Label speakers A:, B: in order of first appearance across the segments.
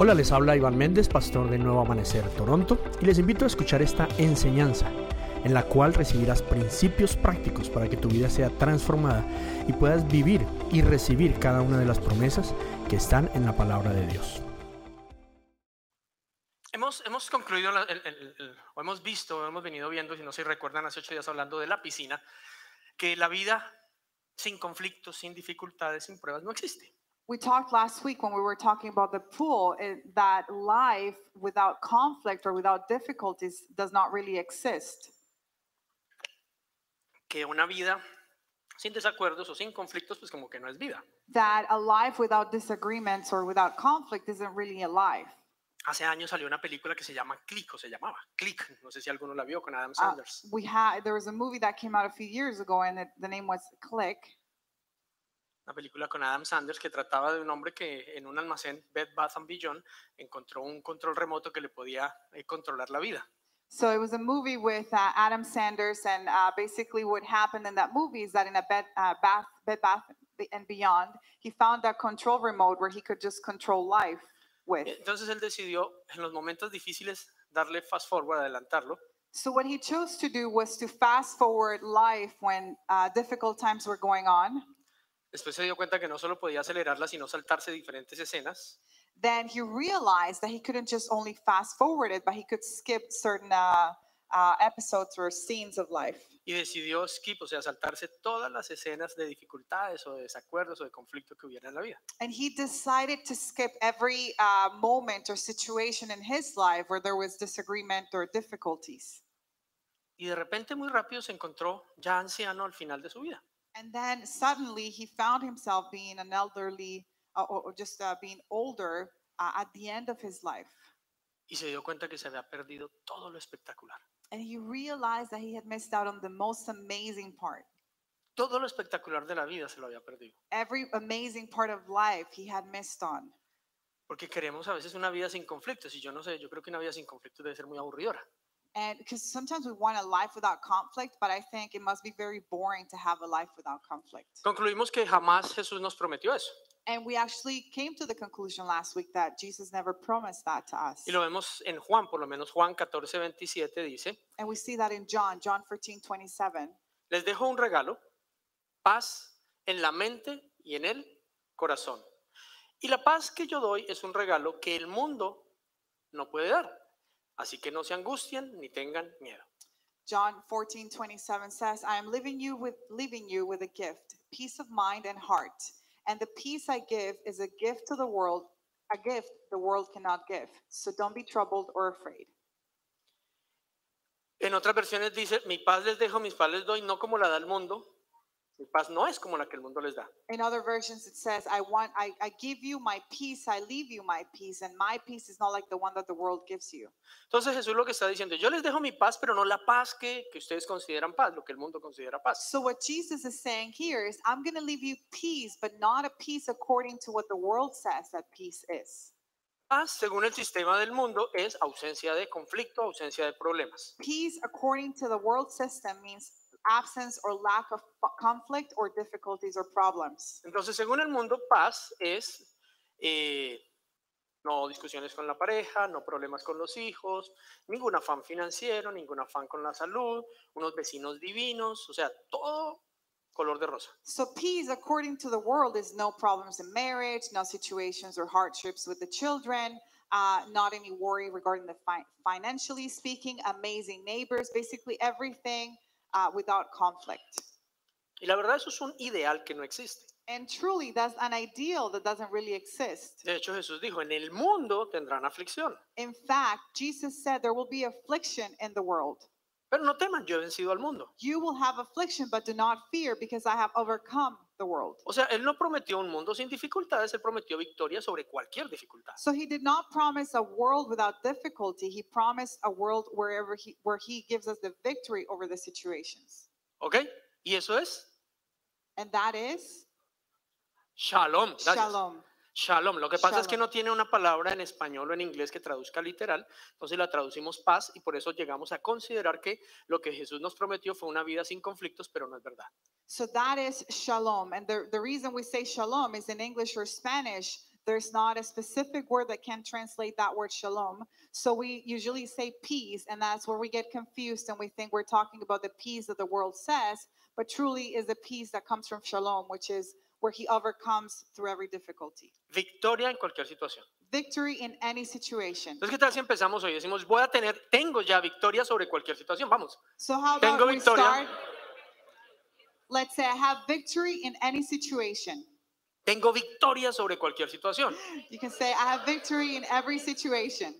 A: Hola, les habla Iván Méndez, pastor de Nuevo Amanecer Toronto, y les invito a escuchar esta enseñanza en la cual recibirás principios prácticos para que tu vida sea transformada y puedas vivir y recibir cada una de las promesas que están en la palabra de Dios.
B: Hemos, hemos concluido, o hemos visto, o hemos venido viendo, si no se recuerdan, hace ocho días hablando de la piscina, que la vida sin conflictos, sin dificultades, sin pruebas no existe.
C: We talked last week when we were talking about the pool eh, that life without conflict or without difficulties does not really exist.
B: Que una vida sin desacuerdos o sin conflictos, pues como que no es vida.
C: That a life without disagreements or without conflict isn't really a life.
B: Hace años salió una película que se llama Click, o se llamaba Click, no sé si alguno la vio con Adam
C: Uh, we had there was a movie that came out a few years ago and it, the name was Click.
B: Una película con Adam Sanders que trataba de un hombre que en un almacén, Bed Bath and Beyond, encontró un control remoto que le podía eh, controlar la vida.
C: So it was a movie with uh, Adam Sanders, and uh, basically what happened in that movie is that in a bed, uh, bath, bed bath and beyond, he found that control remote where he could just control life with.
B: Entonces él decidió en los momentos difíciles darle fast forward, adelantarlo,
C: So what he chose to do was to fast forward life when uh, difficult times were going on.
B: Después se dio cuenta que no solo podía acelerarla, sino saltarse diferentes escenas.
C: Then he realized that he couldn't just only fast forward it, but he could skip certain uh, uh, episodes or scenes of life.
B: Y decidió skip, o sea, saltarse todas las escenas de dificultades o de desacuerdos o de conflicto que hubiera en la vida.
C: And he decided to skip every uh, moment or situation in his life where there was disagreement or difficulties.
B: Y de repente muy rápido se encontró ya anciano al final de su vida.
C: And then suddenly he found himself being an elderly, uh, or just uh, being older uh, at the end of his life.
B: Y se dio cuenta que se había perdido todo lo espectacular.
C: And he realized that he had missed out on the most amazing part.
B: Todo lo espectacular de la vida se lo había perdido.
C: Every amazing part of life he had missed on.
B: Porque queremos a veces una vida sin conflictos. Y yo no sé, yo creo que una vida sin conflictos debe ser muy aburridora.
C: And because sometimes we want a life without conflict, but I think it must be very boring to have a life without conflict.
B: Concluimos que jamás Jesús nos prometió eso.
C: And we actually came to the conclusion last week that Jesus never promised that to us.
B: Y lo vemos en Juan, por lo menos Juan 14, 27 dice,
C: And we see that in John, John 14, 27.
B: les dejo un regalo, paz en la mente y en el corazón. Y la paz que yo doy es un regalo que el mundo no puede dar. Así que no se angustien ni tengan miedo.
C: John 14, 27 says, I am leaving you with leaving you with a gift, peace of mind and heart. And the peace I give is a gift to the world, a gift the world cannot give. So don't be troubled or afraid.
B: En otras versiones dice, mi paz les dejo, mis paz les doy, no como la da el mundo. Mi paz no es como la que el mundo les da.
C: In other versions, it says, I want I, I give you my peace, I leave you my peace, and my peace is not like the one that the world gives you.
B: Entonces Jesús lo que está diciendo, yo les dejo mi paz, pero no la paz que, que ustedes consideran paz, lo que el mundo considera paz.
C: So what Jesus is saying here is, I'm gonna leave you peace, but not a peace according to what the world says that peace is.
B: Paz, según el sistema del mundo, es ausencia de conflicto, ausencia de problemas.
C: Peace, according to the world system, means absence or lack of conflict or difficulties or problems.
B: Entonces, según el mundo, paz es eh, no discusiones con la pareja, no problemas con los hijos, ningún afán financiero, ningún afán con la salud, unos vecinos divinos, o sea, todo color de rosa.
C: So, peace, according to the world, is no problems in marriage, no situations or hardships with the children, uh, not any worry regarding the fi- financially speaking, amazing neighbors, basically everything uh, without conflict.
B: Y la verdad, eso es un ideal que no existe.
C: And truly, that's an ideal that doesn't really exist.
B: De hecho, Jesús dijo, en el mundo tendrán aflicción,
C: In fact, Jesus said there will be affliction in the world.
B: pero no teman, yo he vencido al mundo.
C: You will have affliction, but do not fear, because I have overcome the world.
B: O sea, Él no prometió un mundo sin dificultades, Él prometió victoria sobre cualquier dificultad.
C: So he did not promise a world without difficulty. He promised a world wherever he where he gives us the victory over the situations.
B: Okay? Y eso es
C: And that is
B: shalom. Gracias.
C: shalom.
B: Shalom. Lo que pasa es que no tiene una palabra en español o en inglés que traduzca literal, entonces la traducimos paz y por eso llegamos a considerar que lo que Jesús nos prometió fue una vida sin conflictos, pero no es verdad.
C: So that is shalom. And the, the reason we say shalom is in English or Spanish, there's not a specific word that can translate that word shalom. So we usually say peace, and that's where we get confused and we think we're talking about the peace that the world says, but truly is the peace that comes from shalom, which is where he overcomes through every difficulty.
B: Victoria en cualquier situación.
C: Victory in any situation.
B: Entonces, ¿qué tal si empezamos hoy? Decimos, voy a tener, tengo ya victoria sobre cualquier situación. Vamos.
C: So how
B: Tengo
C: about we start? Let's say I have victory in any situation.
B: Tengo victoria sobre cualquier situación.
C: You can say I have victory in every situation,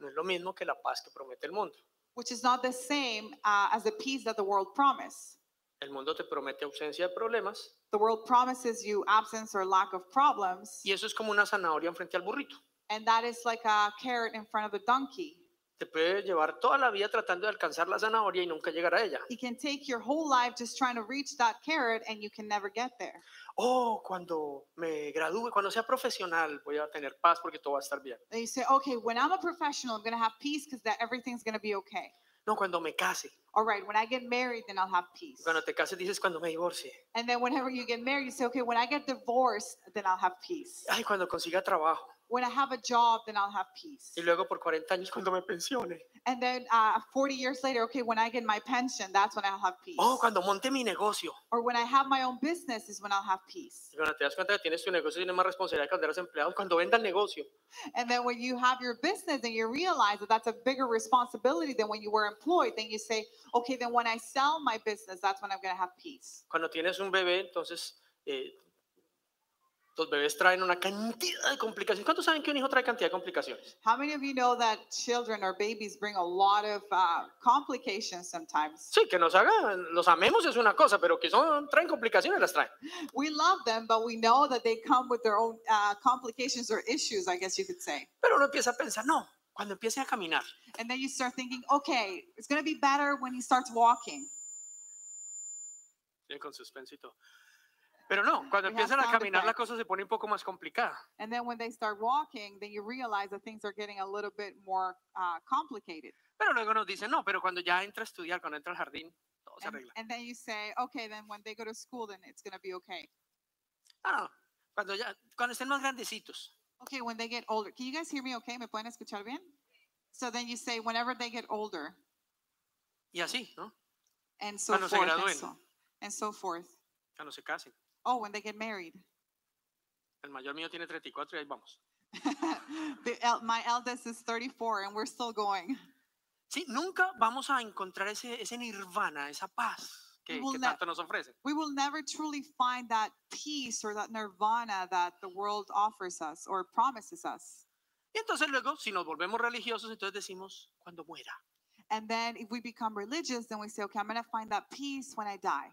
B: No es lo mismo que la paz que promete el mundo.
C: which is not the same uh, as the peace that the world promise.
B: El mundo te promete ausencia de problemas
C: The world promises you absence or lack of problems,
B: y eso es como una zanahoria frente al burrito.
C: and that is like a carrot in front of the donkey.
B: Te puede llevar toda la vida tratando de alcanzar la zanahoria y nunca llegar a ella.
C: You can take your whole life just trying to reach that carrot, and you can never get there.
B: Oh, cuando me gradúe, cuando sea profesional, voy a tener paz porque todo va a estar bien.
C: And you say, okay, when I'm a professional, I'm gonna have peace because that everything's gonna be okay.
B: No, cuando me case.
C: All right, when I get married, then I'll have peace.
B: Cuando te cases dices cuando me divorcie.
C: And then whenever you get married, you say, okay, when I get divorced, then I'll have peace.
B: Ay, cuando consiga trabajo.
C: When I have a job, then I'll have peace.
B: Y luego por 40 años cuando me pensione.
C: And then uh, 40 years later, okay, when I get my pension, that's when I'll have peace.
B: Oh, cuando monte mi negocio.
C: Or when I have my own business is when I'll have peace.
B: Y cuando te das cuenta que tienes tu negocio, tienes más responsabilidad cuando eras empleado. Cuando venda el negocio.
C: And then when you have your business and you realize that that's a bigger responsibility than when you were employed, then you say, okay, then when I sell my business, that's when I'm going to have peace.
B: Cuando tienes un bebé, entonces eh, los bebés traen una cantidad de complicaciones. ¿Cuántos saben que un hijo trae cantidad de complicaciones?
C: How many of you know that children or babies bring a lot of uh, complications sometimes?
B: Sí, que nos hagan, los amemos es una cosa, pero que son, traen complicaciones, las traen.
C: We love them, but we know that they come with their own uh, complications or issues, I guess you could say.
B: Pero uno empieza a pensar, no, cuando empiece a caminar,
C: And then you start thinking, okay, it's going to be better when he starts walking.
B: Sí, con suspenso y todo. Pero no, cuando
C: We
B: empiezan a caminar la cosa se pone un poco más complicada.
C: And then when they start walking, then you realize that things are getting a little bit more uh, complicated.
B: Pero luego nos dicen, no, pero cuando ya entra a estudiar, cuando entra al jardín, todo se
C: And,
B: arregla.
C: and then you say, okay, then when they go to school, then it's going to be okay.
B: Ah, no, cuando ya, cuando estén más grandecitos.
C: Okay, when they get older. Can you guys hear me okay? ¿Me pueden escuchar bien? So then you say, whenever they get older,
B: Y así, ¿no?
C: and so
B: Cuando se
C: forth. And
B: gradúen.
C: so, and so forth.
B: Cuando se casen.
C: Oh, when they get married.
B: El mayor mío tiene 34 y ahí vamos.
C: the, el- my eldest is 34, and we're still going.
B: Sí, nunca vamos a encontrar ese, ese nirvana, esa paz que, que tanto nos ofrecen.
C: We will never truly find that peace or that nirvana that the world offers us or promises us.
B: Y entonces luego, si nos volvemos religiosos, entonces decimos, cuando muera.
C: And then if we become religious, then we say, okay, I'm going to find that peace when I die,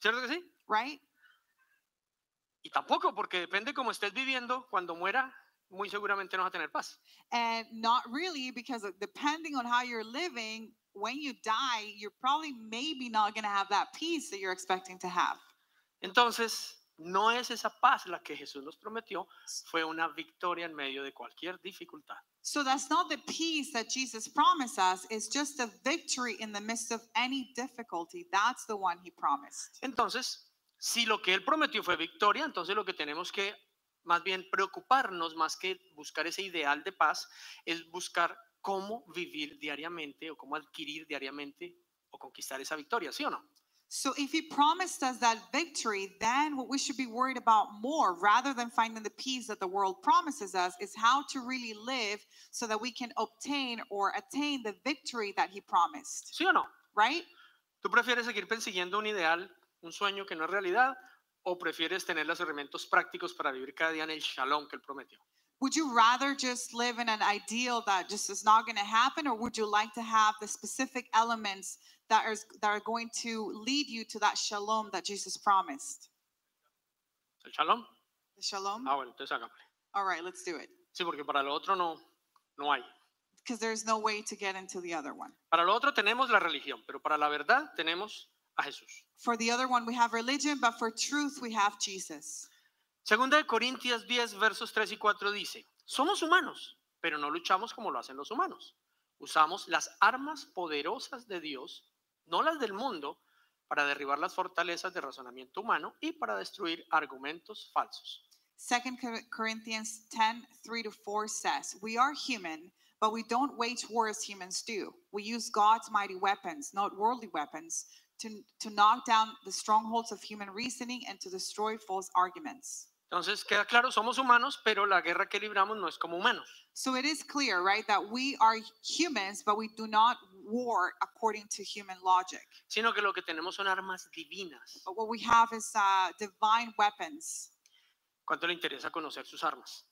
B: ¿Cierto que sí?
C: right?
B: Y tampoco, porque depende cómo estés viviendo, cuando muera, muy seguramente no vas a tener paz.
C: And not really, because depending on how you're living, when you die, you're probably maybe not going to have that peace that you're expecting to have.
B: Entonces, no es esa paz la que Jesús nos prometió, fue una victoria en medio de cualquier dificultad.
C: So that's not the peace that Jesus promised us, it's just a victory in the midst of any difficulty. That's the one he promised.
B: Entonces, si lo que Él prometió fue victoria, entonces lo que tenemos que más bien preocuparnos, más que buscar ese ideal de paz, es buscar cómo vivir diariamente o cómo adquirir diariamente o conquistar esa victoria, ¿sí o no?
C: So if he promised us that victory, then what we should be worried about more rather than finding the peace that the world promises us is how to really live so that we can obtain or attain the victory that he promised,
B: ¿Sí o no?
C: right?
B: ¿Tú prefieres seguir persiguiendo un ideal, un sueño que no es realidad, o prefieres tener los elementos prácticos para vivir cada día en el shalom que Él prometió?
C: Would you rather just live in an ideal that just is not going to happen, or would you like to have the specific elements that are, that are going to lead you to that shalom that Jesus promised?
B: ¿El shalom?
C: The shalom?
B: Ah, bueno, entonces hágame.
C: All right, let's do it.
B: Sí, porque para lo otro no, no hay.
C: Because there's no way to get into the other one.
B: Para lo otro tenemos la religión, pero para la verdad tenemos a Jesús.
C: For the other one, we have religion, but for truth, we have Jesus.
B: Segunda de Corintios 10, versos 3 y 4 dice, somos humanos, pero no luchamos como lo hacen los humanos. Usamos las armas poderosas de Dios, no las del mundo, para derribar las fortalezas de razonamiento humano y para destruir argumentos falsos.
C: Second Cor- Corinthians 10, 3 to 4 says, We are human, but we don't wage war as humans do. We use God's mighty weapons, not worldly weapons, to, to knock down the strongholds of human reasoning and to destroy false arguments.
B: Entonces, queda claro, somos humanos, pero la guerra que libramos no es como humanos.
C: So it is clear, right, that we are humans, but we do not war according to human logic.
B: sino que lo que tenemos son armas divinas.
C: But what we have is uh, divine weapons.
B: ¿Cuánto le interesa conocer sus armas?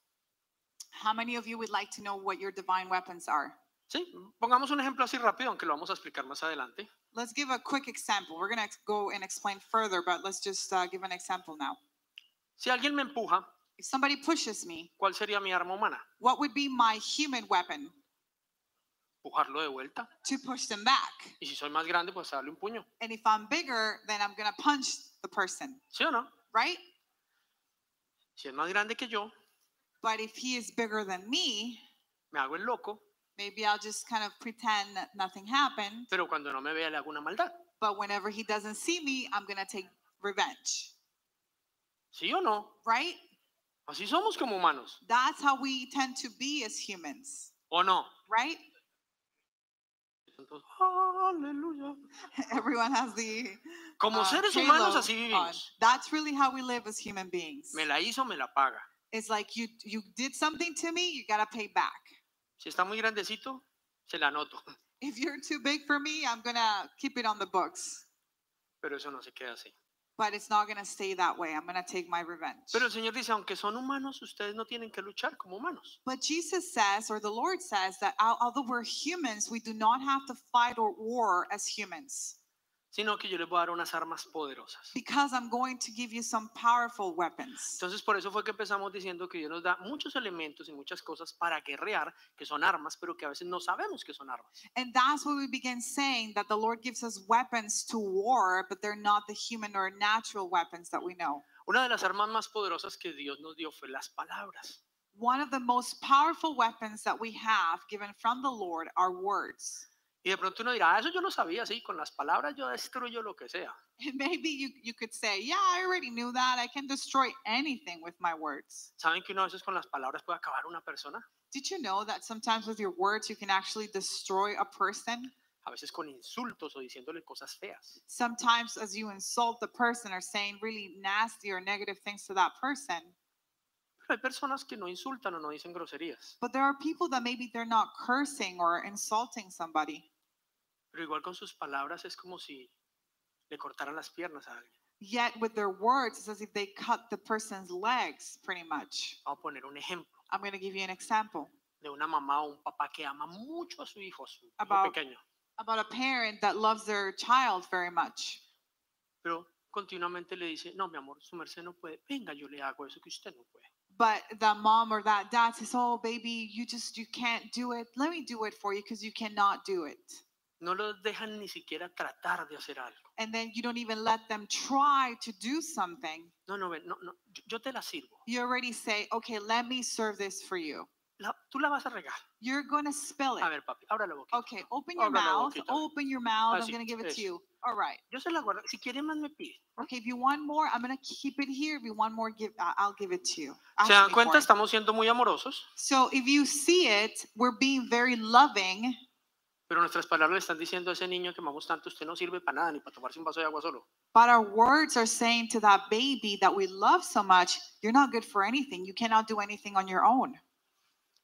C: How many of you would like to know what your divine weapons are?
B: Sí, pongamos un ejemplo así rápido, aunque lo vamos a explicar más adelante.
C: Let's give a quick example. We're going to go and explain further, but let's just uh, give an example now.
B: Si alguien me empuja,
C: If somebody pushes me,
B: ¿cuál sería mi arma humana?
C: what would be my human weapon
B: Empujarlo de vuelta.
C: to push them back?
B: Y si soy más grande, pues darle un puño.
C: And if I'm bigger, then I'm going to punch the person,
B: ¿Sí o no?
C: right?
B: Si es más grande que yo,
C: But if he is bigger than me,
B: me hago el loco,
C: maybe I'll just kind of pretend that nothing happened.
B: pero cuando no me vea le hago una maldad.
C: But whenever he doesn't see me, I'm going to take revenge,
B: ¿Sí o no?
C: right?
B: Así somos como humanos.
C: That's how we tend to be as humans,
B: ¿O no?
C: right?
B: Entonces, aleluya.
C: Everyone has the
B: Como
C: uh,
B: seres humanos así vivimos.
C: That's really how we live as human beings.
B: Me la hizo, me la paga.
C: It's like you you did something to me, you gotta pay back.
B: Si está muy grandecito, se la anoto.
C: If you're too big for me, I'm gonna keep it on the books.
B: Pero eso no se queda así.
C: But it's not gonna stay that way. I'm gonna take my revenge.
B: Pero el Señor dice, aunque son humanos, ustedes no tienen que luchar como humanos.
C: But Jesus says, or the Lord says, that al- although we're humans, we do not have to fight or war as humans.
B: Sino que yo les voy a dar unas armas poderosas.
C: Because I'm going to give you some powerful weapons.
B: Entonces por eso fue que empezamos diciendo que Dios nos da muchos elementos y muchas cosas para guerrear, que son armas, pero que a veces no sabemos que son armas.
C: And that's why we begin saying that the Lord gives us weapons to war, but they're not the human or natural weapons that we know.
B: Una de las armas más poderosas que Dios nos dio fue las palabras.
C: One of the most powerful weapons that we have given from the Lord are words.
B: Y de pronto uno dirá, ah, eso yo lo sabía, sí, con las palabras yo destruyo lo que sea.
C: And maybe you, you could say, Yeah, I already knew that. I can destroy anything with my words.
B: ¿Saben que uno a veces con las palabras puede acabar una persona?
C: Did you know that sometimes with your words you can actually destroy a person?
B: A veces con insultos o diciéndole cosas feas.
C: Sometimes as you insult the person or saying really nasty or negative things to that person.
B: Pero hay personas que no insultan o no dicen groserías.
C: But there are people that maybe they're not cursing or insulting somebody.
B: Pero igual con sus palabras es como si le cortaran las piernas a alguien.
C: Yet with their words, it's as if they cut the person's legs pretty much.
B: A poner un ejemplo
C: I'm going to give you an example
B: de una mamá o un papá que ama mucho a su hijo, a su hijo
C: About-
B: pequeño.
C: about a parent that loves their child very much.
B: Pero continuamente le dice, no, mi amor, su merced no puede. Venga, yo le hago eso que usted no puede.
C: But that mom or that dad says, "Oh, baby, you just you can't do it. Let me do it for you because you cannot do it."
B: No los dejan ni siquiera tratar de hacer algo.
C: And then you don't even let them try to do something.
B: No, no, no, no, yo, te la sirvo.
C: You already say, "Okay, let me serve this for you."
B: La- tú la vas a regar.
C: You're going to spill it.
B: A ver, papi, ahora la boquita.
C: Okay, open your mouth. Open your mouth. I'm
B: Así,
C: going to give it to
B: eso.
C: you. All right.
B: Yo se la guardo. Si quiere más me pide.
C: Okay, if you want more, I'm going to keep it here. If you want more, give I- I'll give it to you. Ask
B: ¿Se dan cuenta? Estamos siendo muy amorosos,
C: So if you see it, we're being very loving,
B: pero nuestras palabras le están diciendo a ese niño que amamos tanto, usted no sirve para nada, ni para tomarse un vaso de agua solo.
C: but our words are saying to that baby that we love so much, you're not good for anything. You cannot do anything on your own.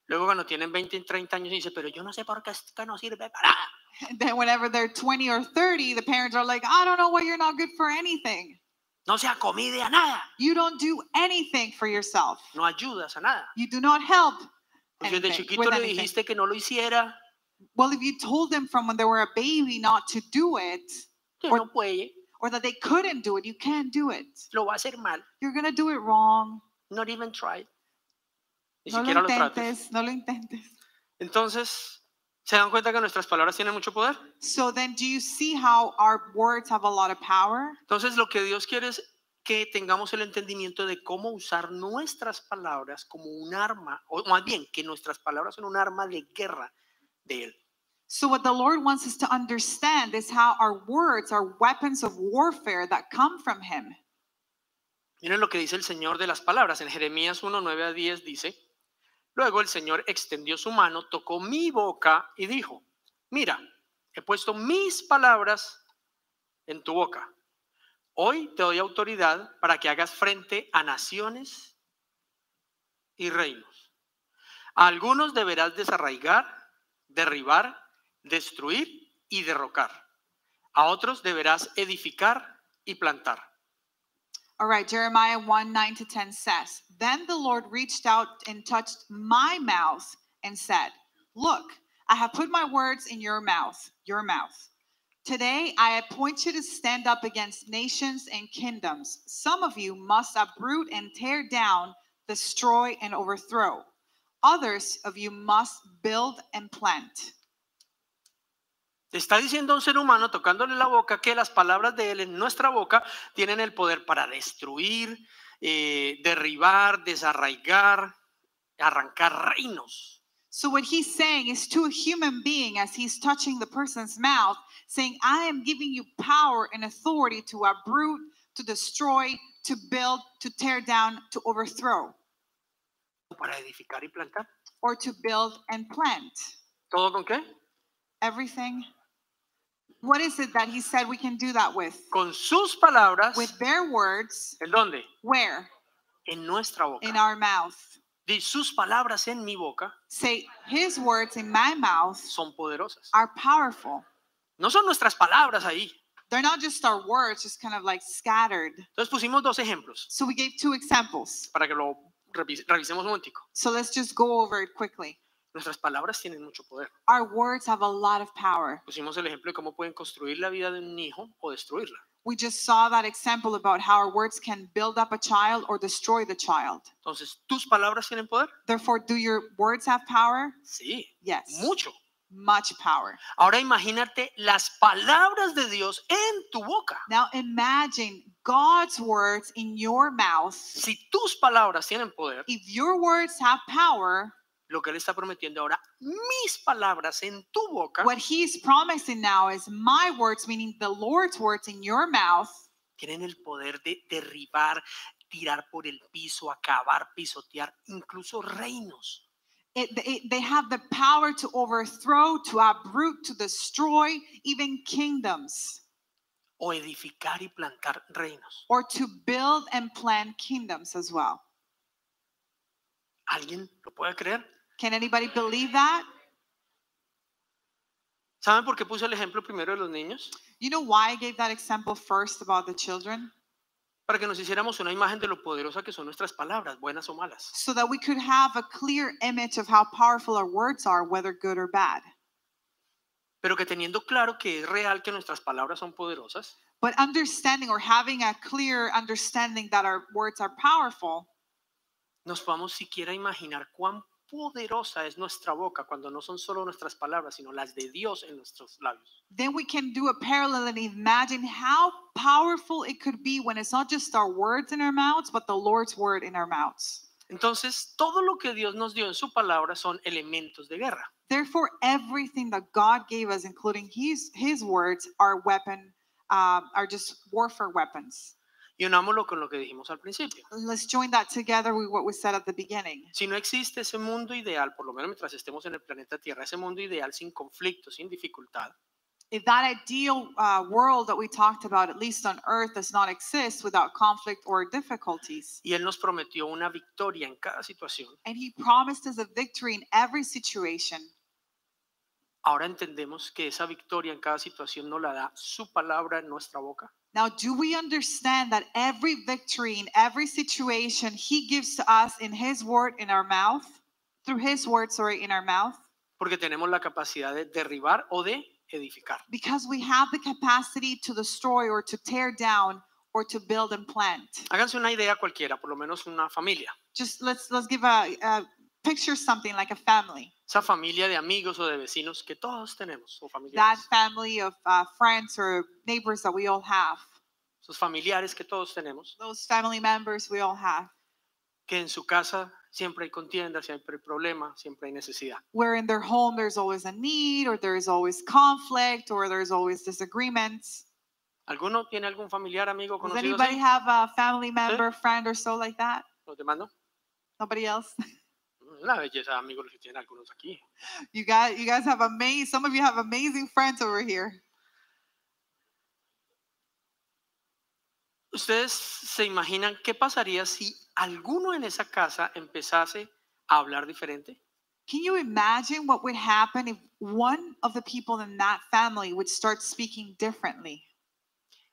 B: Luego cuando tienen 20 y 30 años dice, pero yo no sé por qué es que no sirve para nada.
C: And then whenever they're 20 or 30, the parents are like, I don't know why you're not good for anything.
B: No se acomide a nada.
C: You don't do anything for yourself.
B: No ayudas a nada.
C: You do not help.
B: Porque desde chiquito le dijiste que no lo hiciera,
C: Well, if you told them from when they were a baby not to do it,
B: que
C: Or-
B: no puede,
C: or that they couldn't do it, you can't do it.
B: lo va a hacer mal.
C: You're going to do it wrong.
B: Not even try. Ni
C: No lo
B: siquiera lo trates.
C: intentes, no lo intentes.
B: Entonces, ¿se dan cuenta que nuestras palabras tienen mucho poder?
C: So then, do you see how our words have a lot of power?
B: Entonces, lo que Dios quiere es que tengamos el entendimiento de cómo usar nuestras palabras como un arma, o más bien, que nuestras palabras son un arma de guerra de Él.
C: So, what the Lord wants us to understand is how our words are weapons of warfare that come from Him.
B: Miren lo que dice el Señor de las palabras. En Jeremías 1, 9 a 10 dice, luego el Señor extendió su mano, tocó mi boca y dijo, mira, he puesto mis palabras en tu boca. Hoy te doy autoridad para que hagas frente a naciones y reinos. A algunos deberás desarraigar, derribar, destruir y derrocar. A otros deberás edificar y plantar.
C: All right, Jeremiah 1 9 to 10 says, Then the Lord reached out and touched my mouth and said, Look, I have put my words in your mouth, your mouth. Today I appoint you to stand up against nations and kingdoms. Some of you must uproot and tear down, destroy and overthrow. Others of you must build and plant.
B: Te está diciendo un ser humano, tocándole la boca, que las palabras de él en nuestra boca tienen el poder para destruir, eh, derribar, desarraigar, arrancar reinos.
C: So what he's saying is to a human being as he's touching the person's mouth, saying, I am giving you power and authority to uproot, to destroy, to build, to tear down, to overthrow,
B: Para edificar y plantar.
C: or to build and plant.
B: ¿Todo con qué?
C: Everything. What is it that he said we can do that with?
B: Con sus palabras.
C: With their words.
B: ¿En dónde?
C: Where?
B: En nuestra boca.
C: In our mouth.
B: Di sus palabras en mi boca
C: Say, his words in my mouth
B: son poderosas.
C: are powerful.
B: No son nuestras palabras ahí.
C: They're not just our words, just kind of like scattered.
B: Entonces pusimos dos ejemplos
C: So we gave two examples.
B: para que lo revisemos un momentico.
C: So let's just go over it quickly.
B: Nuestras palabras tienen mucho poder.
C: Our words have a lot of power.
B: Pusimos el ejemplo de cómo pueden construir la vida de un hijo o destruirla.
C: We just saw that example about how our words can build up a child or destroy the child.
B: Entonces, ¿tus palabras tienen poder?
C: Therefore, do your words have power?
B: Sí,
C: Yes.
B: mucho.
C: Much power.
B: Ahora imagínate las palabras de Dios en tu boca.
C: Now imagine God's words in your mouth.
B: Si tus palabras tienen poder,
C: If your words have power,
B: lo que Él está prometiendo ahora, mis palabras en tu boca
C: what He's promising now is my words, meaning the Lord's words in your mouth,
B: tienen el poder de derribar, tirar por el piso, acabar, pisotear, incluso reinos.
C: It, it- they have the power to overthrow, to uproot, to destroy even kingdoms,
B: o edificar y plantar reinos.
C: or to build and plant kingdoms as well.
B: ¿Alguien lo puede creer?
C: Can anybody believe that?
B: ¿Saben por qué puse el ejemplo primero de los niños?
C: You know why I gave that example first about the children?
B: Para que nos hiciéramos una imagen de lo poderosa que son nuestras palabras, buenas o malas.
C: So that we could have a clear image of how powerful our words are, whether good or bad.
B: Pero que teniendo claro que es real que nuestras palabras son poderosas,
C: But understanding or having a clear understanding that our words are powerful,
B: nos podamos siquiera imaginar cuán poderosa es nuestra boca cuando no son solo nuestras palabras, sino las de Dios en nuestros labios.
C: then we can do a parallel and imagine how powerful it could be when it's not just our words in our mouths, but the Lord's word in our mouths.
B: Entonces, todo lo que Dios nos dio en su palabra son elementos de guerra.
C: Therefore, everything that God gave us, including His His words, are weapon, um, are just warfare weapons.
B: Y unámoslo con lo que dijimos al principio.
C: Let's join that together with what we said at the beginning.
B: Si no existe ese mundo ideal, por lo menos mientras estemos en el planeta Tierra, ese mundo ideal sin conflicto, sin dificultad,
C: If that ideal uh, world that we talked about, at least on earth, does not exist without conflict or difficulties,
B: y Él nos prometió una victoria en cada situación,
C: and He promised us a victory in every situation,
B: ahora entendemos que esa victoria en cada situación nos la da su palabra en nuestra boca.
C: Now, do we understand that every victory in every situation He gives to us in His word in our mouth, through His word, sorry, in our mouth?
B: Porque tenemos la capacidad de derribar o de edificar.
C: Because we have the capacity to destroy or to tear down or to build and plant.
B: Háganse una idea cualquiera, por lo menos una familia.
C: Just let's let's give a, a picture something like a family.
B: Esa familia de amigos o de vecinos que todos tenemos, o
C: That
B: familiares.
C: family of uh, friends or neighbors that we all have.
B: Esos familiares que todos tenemos,
C: Those family members we all have.
B: que en su casa siempre hay contiendas, siempre hay problemas, siempre hay necesidad.
C: Where in their home there's always a need or there's always conflict or there's always disagreements.
B: ¿Alguno tiene algún familiar, amigo,
C: Does
B: conocido
C: anybody
B: así?
C: have a family member, friend, or so like that?
B: ¿Los demás no?
C: Nobody else?
B: Una belleza, amigos, los que tienen algunos aquí.
C: You guys, you guys have amazing. Some of you have amazing friends over here.
B: ¿Ustedes se imaginan qué pasaría si alguno en esa casa empezase a hablar diferente?
C: Can you imagine what would happen if one of the people in that family would start speaking differently?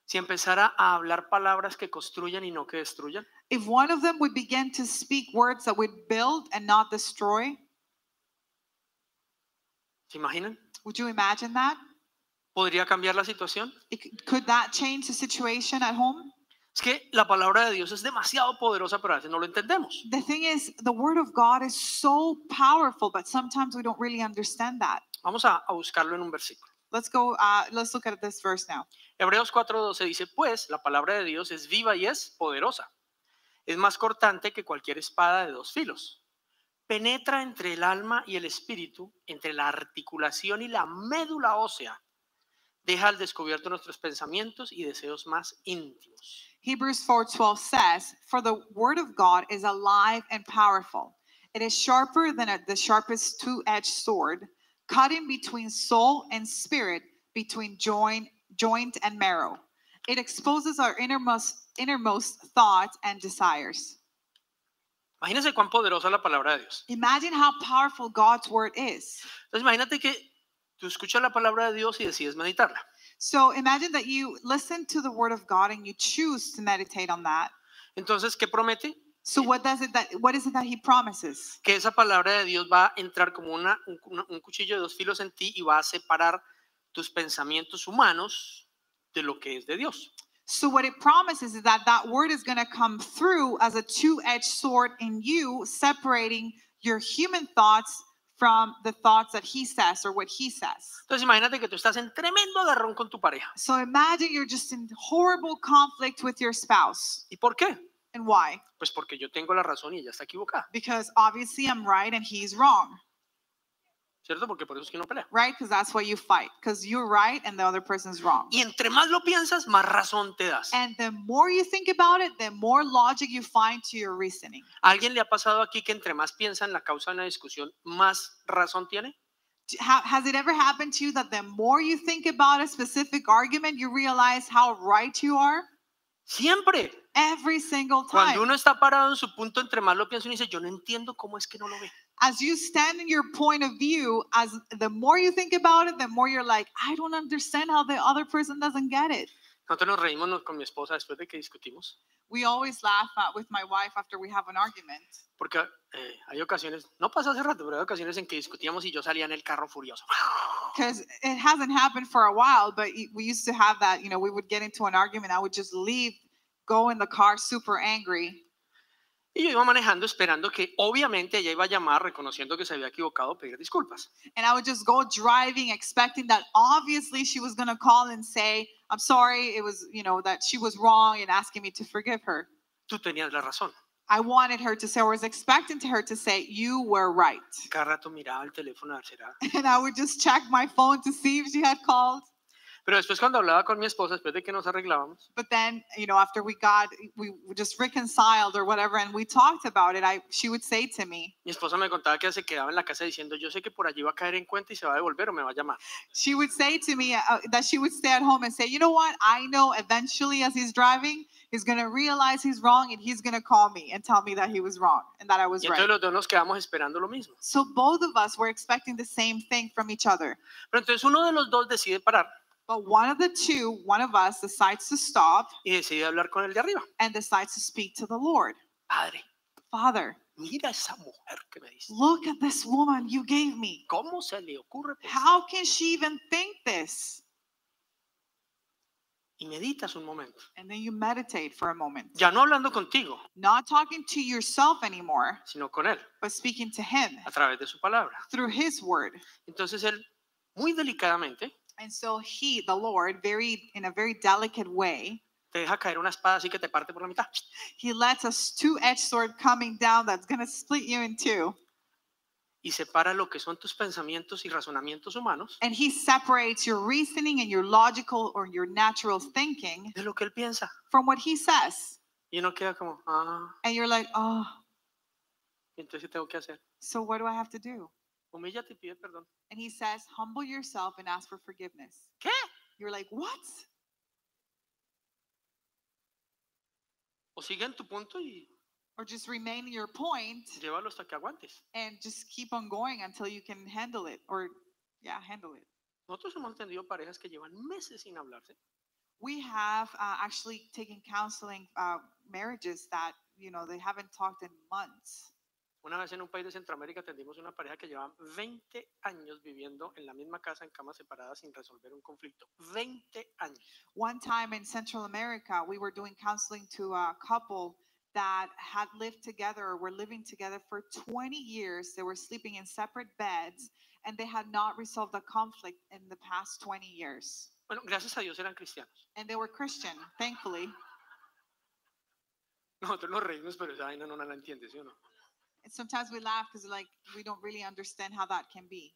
B: Si empezara a hablar palabras que construyan y no que destruyan.
C: If one of them would begin to speak words that would build and not destroy,
B: ¿Se imaginan?
C: would you imagine that?
B: ¿Podría cambiar la situación?
C: It could that change the situation at home?
B: Es que la palabra de Dios es demasiado poderosa, pero a veces no lo entendemos.
C: The thing is, the word of God is so powerful, but sometimes we don't really understand that.
B: Vamos a, a buscarlo en un versículo.
C: Let's go, uh, let's look at this verse now.
B: Hebreos 4:12 dice, pues la palabra de Dios es viva y es poderosa. Es más cortante que cualquier espada de dos filos. Penetra entre el alma y el espíritu, entre la articulación y la médula ósea. Deja al descubierto nuestros pensamientos y deseos más íntimos.
C: Hebrews 4:12 says, "For the word of God is alive and powerful. It is sharper than the sharpest two-edged sword, cutting between soul and spirit, between joint, joint and marrow. It exposes our innermost innermost thoughts and desires."
B: Imagínense cuán poderosa es la palabra de Dios.
C: Imagine how powerful God's word is.
B: Entonces imagínate que tú escuchas la palabra de Dios y decides meditarla.
C: So imagine that you listen to the word of God and you choose to meditate on that.
B: Entonces, ¿qué promete?
C: So what does it that what is it that he promises?
B: que esa palabra de Dios va a entrar como una, un, un cuchillo de dos filos en ti y va a separar tus pensamientos humanos de lo que es de Dios.
C: So what it promises is that that word is going to come through as a two-edged sword in you, separating your human thoughts from the thoughts that he says or what he says.
B: Entonces imagínate que tú estás en tremendo agarrón con tu pareja.
C: So imagine you're just in horrible conflict with your spouse.
B: ¿Y por qué?
C: And why?
B: Pues porque yo tengo la razón y ella está equivocada,
C: Because obviously I'm right and he's wrong,
B: ¿cierto? Porque por eso es que uno pelea.
C: right? Because that's why you fight. Because you're right and the other person's wrong.
B: Y entre más lo piensas, más razón te das.
C: And the more you think about it, the more logic you find to your reasoning.
B: ¿A alguien le ha pasado aquí que entre más piensa en la causa de una discusión, más razón tiene?
C: Has it ever happened to you that the more you think about a specific argument, you realize how right you are?
B: Siempre.
C: Every single
B: Cuando
C: time.
B: uno está parado en su punto, entre más lo piensa, uno dice, yo no entiendo cómo es que no lo ve.
C: As you stand in your point of view, as the more you think about it, the more you're like, I don't understand how the other person doesn't get it.
B: Nosotros nos reímos con mi esposa después de que discutimos.
C: We always laugh uh, with my wife after we have an argument.
B: Porque eh, hay ocasiones, no pasa hace rato, pero hay ocasiones en que discutíamos y yo salía en el carro furioso.
C: Because it hasn't happened for a while, but we used to have that, you know, we would get into an argument. I would just leave, go in the car super angry.
B: Y yo iba manejando esperando que obviamente ella iba a llamar reconociendo que se había equivocado, pedir disculpas.
C: And I would just go driving, expecting that obviously she was going to call and say, I'm sorry, it was, you know, that she was wrong and asking me to forgive her.
B: Tú tenías la razón.
C: I wanted her to say, or was expecting her to say, You were right.
B: Cada rato miraba el teléfono a ver será.
C: And I would just check my phone to see if she had called.
B: Pero después cuando hablaba con mi esposa, después de que nos arreglábamos,
C: But then, you know, after we got, we just reconciled or whatever, and we talked about it, I, she would say to me,
B: mi esposa me contaba que se quedaba en la casa diciendo, yo sé que por allí va a caer en cuenta y se va a devolver o me va a llamar.
C: she would say to me uh, that she would stay at home and say, you know what? I know eventually as he's driving, he's going to realize he's wrong and he's going to call me and tell me that he was wrong and that I was
B: Y
C: right.
B: entonces los dos nos quedamos esperando lo mismo.
C: So both of us were expecting the same thing from each other.
B: Pero entonces uno de los dos decide parar
C: But one of the two, one of us decides to stop
B: y decide hablar con el de arriba.
C: and decides to speak to the Lord.
B: Padre,
C: Father,
B: mira esa mujer que me dice.
C: look at this woman you gave me.
B: ¿Cómo se le ocurre? pensar?"
C: How can she even think this?
B: Y meditas un momento.
C: And then you meditate for a moment,
B: Ya no hablando contigo,
C: not talking to yourself anymore,
B: sino con él,
C: but speaking to him
B: a través de su palabra.
C: through his word.
B: Entonces él, muy delicadamente,
C: And so he, the Lord, very in a very delicate way,
B: te deja caer una espada así que te parte por la mitad.
C: he lets a two-edged sword coming down that's going to split you in two.
B: y separa lo que son tus pensamientos y razonamientos humanos
C: And he separates your reasoning and your logical or your natural thinking
B: de lo que él piensa.
C: from what he says.
B: Y uno queda como, ah,
C: And you're like, oh,
B: ¿y entonces ¿qué tengo que hacer?
C: so what do I have to do?
B: Humíllate y pide perdón.
C: And he says, humble yourself and ask for forgiveness.
B: ¿Qué?
C: You're like, what?
B: O sigue en tu punto y
C: Or just remain in your point
B: llévalo hasta que aguantes.
C: and just keep on going until you can handle it or, yeah, handle it.
B: Nosotros hemos tenido parejas que llevan meses sin hablarse
C: We have uh, actually taken counseling uh, marriages that, you know, they haven't talked in months.
B: Una vez en un país de Centroamérica atendimos una pareja que llevaban 20 años viviendo en la misma casa en camas separadas sin resolver un conflicto. 20 años.
C: One time in Central America, we were doing counseling to a couple that had lived together or were living together for 20 years. They were sleeping in separate beds and they had not resolved a conflict in the past 20 years.
B: Bueno, gracias a Dios eran cristianos.
C: And they were Christian, thankfully.
B: Nosotros nos reímos, pero esa vaina no la entiende, ¿sí o no?
C: Sometimes we laugh because like we don't really understand how that can be.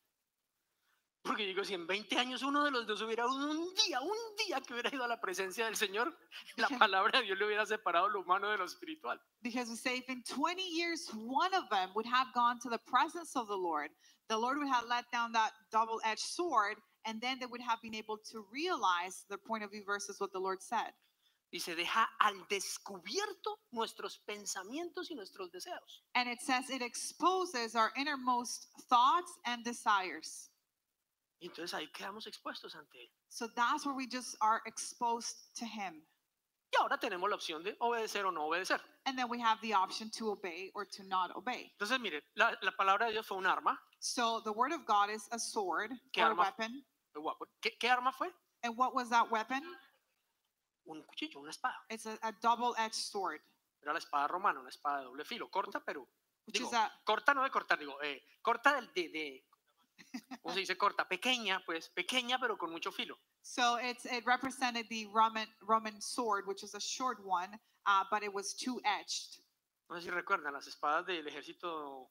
B: Porque digo, si en 20 años uno de los dos hubiera un día, un día que hubiera ido a la presencia del Señor, la palabra de Dios le hubiera separado lo humano de lo espiritual.
C: Because we say if in 20 years one of them would have gone to the presence of the Lord, the Lord would have let down that double edged sword, and then they would have been able to realize the point of view versus what the Lord said.
B: Dice, deja al descubierto nuestros pensamientos y nuestros deseos.
C: And it says it exposes our innermost thoughts and desires.
B: Y entonces ahí quedamos expuestos ante Él.
C: So that's where we just are exposed to Him.
B: Y ahora tenemos la opción de obedecer o no obedecer.
C: And then we have the option to obey or to not obey.
B: Entonces, mire, la, la palabra de Dios fue un arma.
C: So the word of God is a sword
B: ¿Qué
C: or a
B: arma?
C: weapon.
B: Qué guapo. ¿Qué, qué arma fue?
C: And what was that weapon?
B: Un cuchillo, una espada.
C: It's a, a double edged sword,
B: Era la espada romana, una espada de doble filo, corta, pero
C: which
B: digo,
C: is a
B: corta no de cortar, digo, eh, corta del- de, de, ¿cómo se dice corta? Pequeña, pues, pequeña, pero con mucho filo.
C: So it's it represented the Roman Roman sword, which is a short one, uh, but it was two edged.
B: No sé si recuerdan, las espadas del ejército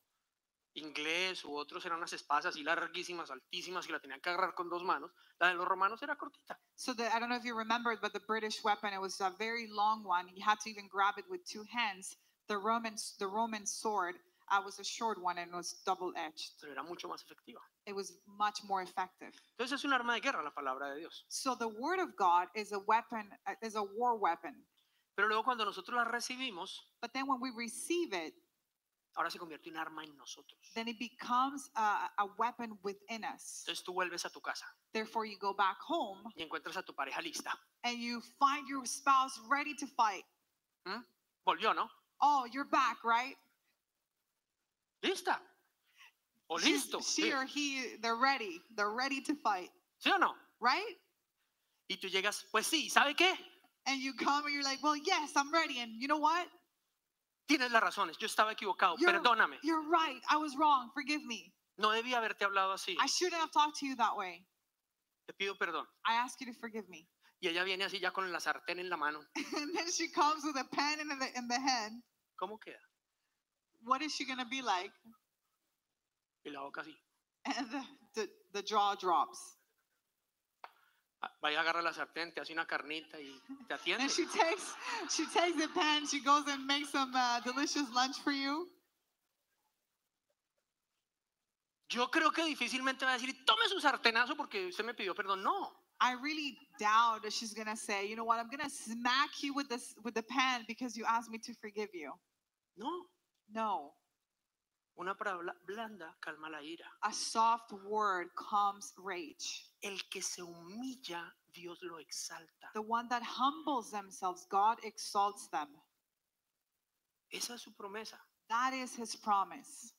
B: inglés u otros eran unas espadas así larguísimas, altísimas, que la tenían que agarrar con dos manos. La de los romanos era cortita.
C: So the, I don't know if you remember, but the British weapon it was a very long one. You had to even grab it with two hands. The Roman the Roman sword uh, was a short one and was double edged.
B: pero era mucho más efectiva.
C: It was much more effective.
B: Entonces es un arma de guerra la palabra de Dios.
C: So the word of God is a weapon, uh, is a war weapon.
B: Pero luego cuando nosotros la recibimos,
C: But then when we receive it,
B: ahora se convierte en un arma en nosotros.
C: then it becomes a, a weapon within us.
B: Entonces tú vuelves a tu casa
C: Therefore, you go back home
B: y encuentras a tu pareja lista.
C: and you find your spouse ready to fight.
B: Volvió, ¿no?
C: Oh, you're back, right?
B: Lista. O listo.
C: She
B: Sí.
C: or he, they're ready. They're ready to fight,
B: ¿Sí o no?
C: right?
B: Y tú llegas, pues sí, ¿sabe qué?
C: And you come and you're like, well, yes, I'm ready. And you know what?
B: Tienes las razones, yo estaba equivocado,
C: You're-
B: perdóname.
C: You're right. I was wrong. Forgive me.
B: No debía haberte hablado así.
C: I shouldn't have talked to you that way.
B: Te pido perdón.
C: I ask you to forgive me.
B: Y ella viene así ya con la sartén en la mano.
C: and then she comes with a pen in the, in the hand.
B: ¿Cómo queda?
C: What is she going to be like?
B: Y la boca así.
C: And the, the, the jaw drops.
B: Vaya, agarra la sartén, te hace una carnita y te atiende.
C: And she takes she takes the pen. She goes and makes some uh, delicious lunch for you.
B: Yo creo que difícilmente va a decir, tome su sartenazo porque usted me pidió perdón. No.
C: I really doubt that she's gonna say, you know what, I'm gonna smack you with this with the pen because you asked me to forgive you.
B: No.
C: No,
B: Una palabra blanda calma la ira.
C: a soft word calms rage.
B: El que se humilla, Dios lo exalta.
C: The one that humbles themselves, God exalts them.
B: Esa es su promesa.
C: That is His promise.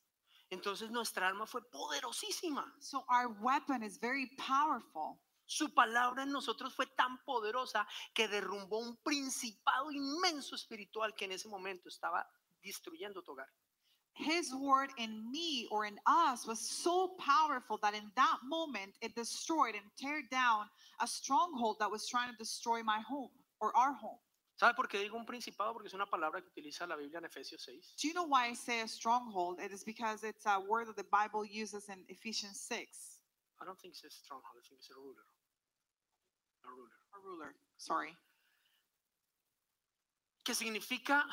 B: Entonces nuestra alma fue poderosísima.
C: So our weapon is very powerful.
B: Su palabra en nosotros fue tan poderosa que derrumbó un principado inmenso espiritual que en ese momento estaba destruyendo tu hogar.
C: His word in me or in us was so powerful that in that moment it destroyed and tear down a stronghold that was trying to destroy my home or our home.
B: ¿Sabe por qué digo un principado? Porque es una palabra que utiliza la Biblia en Efesios 6.
C: Do you know why I say a stronghold? It is because it's a word that the Bible uses in Ephesians 6.
B: I don't think it's a stronghold, I think it's a ruler. A ruler.
C: A ruler, sorry.
B: Que significa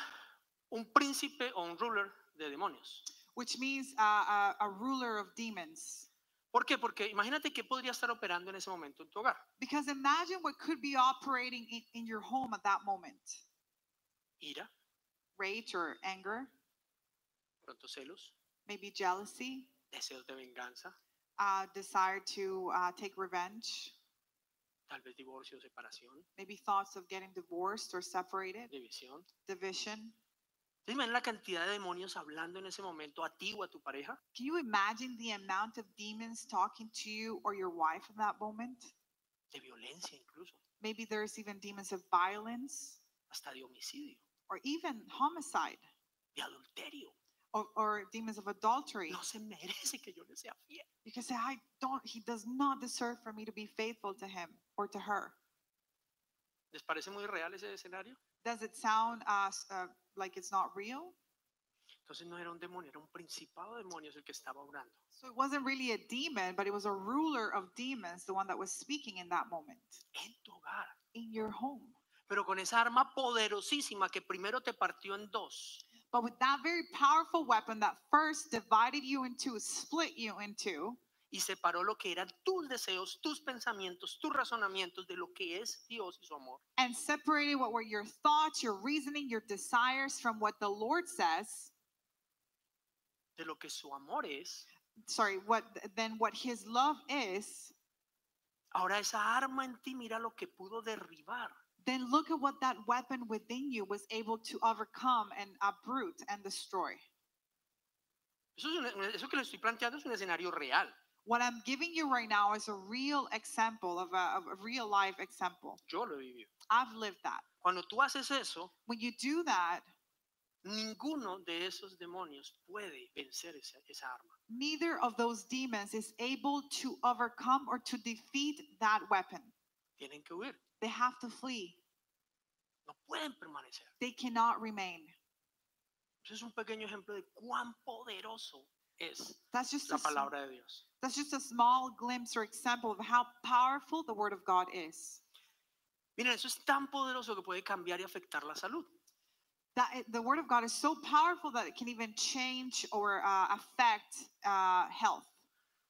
B: un príncipe o un ruler de demonios.
C: Which means uh, a, a ruler of demons.
B: ¿Por qué? Porque imagínate qué podría estar operando en ese momento en tu hogar.
C: Because imagine what could be operating in, in your home at that moment
B: Ira,
C: rage or anger,
B: pronto celos,
C: maybe jealousy,
B: deseos de venganza,
C: uh, desire to uh, take revenge,
B: tal vez divorcio o separación,
C: maybe thoughts of getting divorced or separated,
B: división.
C: division.
B: ¿Te imaginas la cantidad de demonios hablando en ese momento a ti o a tu pareja?
C: Can you imagine the amount of demons talking to you or your wife in that moment?
B: De violencia incluso,
C: Maybe there's even demons of violence
B: hasta de homicidio,
C: or even homicide
B: de adulterio.
C: or, or demons of adultery.
B: No se merece que yo le sea fiel.
C: Because I don't, he does not deserve for me to be faithful to him or to her.
B: ¿Les parece muy real ese escenario?
C: Does it sound uh, s- uh, like it's not real?
B: Entonces no era un demonio, era un principado de demonios el que estaba orando.
C: So it wasn't really a demon, but it was a ruler of demons, the one that was speaking in that moment
B: En tu hogar.
C: in your home.
B: Pero con esa arma poderosísima que primero te partió en dos.
C: But with that very powerful weapon that first divided you into, split you into,
B: y separó lo que eran tus deseos, tus pensamientos, tus razonamientos de lo que es Dios y su amor.
C: and separated what were your thoughts, your reasoning, your desires from what the Lord says,
B: De lo que su amor es.
C: sorry, what then what his love is,
B: Ahora esa arma en ti, mira lo que pudo derribar.
C: then look at what that weapon within you was able to overcome and uproot and destroy.
B: Eso, es un- eso que le estoy planteando es un escenario real.
C: What I'm giving you right now is a real example of a, of a real life example.
B: Yo lo he vivido.
C: I've lived that.
B: Cuando tú haces eso,
C: When you do that,
B: ninguno de esos demonios puede vencer esa, esa arma.
C: neither of those demons is able to overcome or to defeat that weapon.
B: Tienen que huir.
C: They have to flee.
B: No pueden permanecer.
C: They cannot remain.
B: Eso es un pequeño ejemplo de cuán poderoso es
C: That's just
B: la
C: a,
B: palabra de Dios.
C: that's just a small glimpse or example of how powerful the word of God is.
B: Miren, eso es tan poderoso que puede cambiar y afectar la salud.
C: That the word of God is so powerful that it can even change or uh, affect uh, health.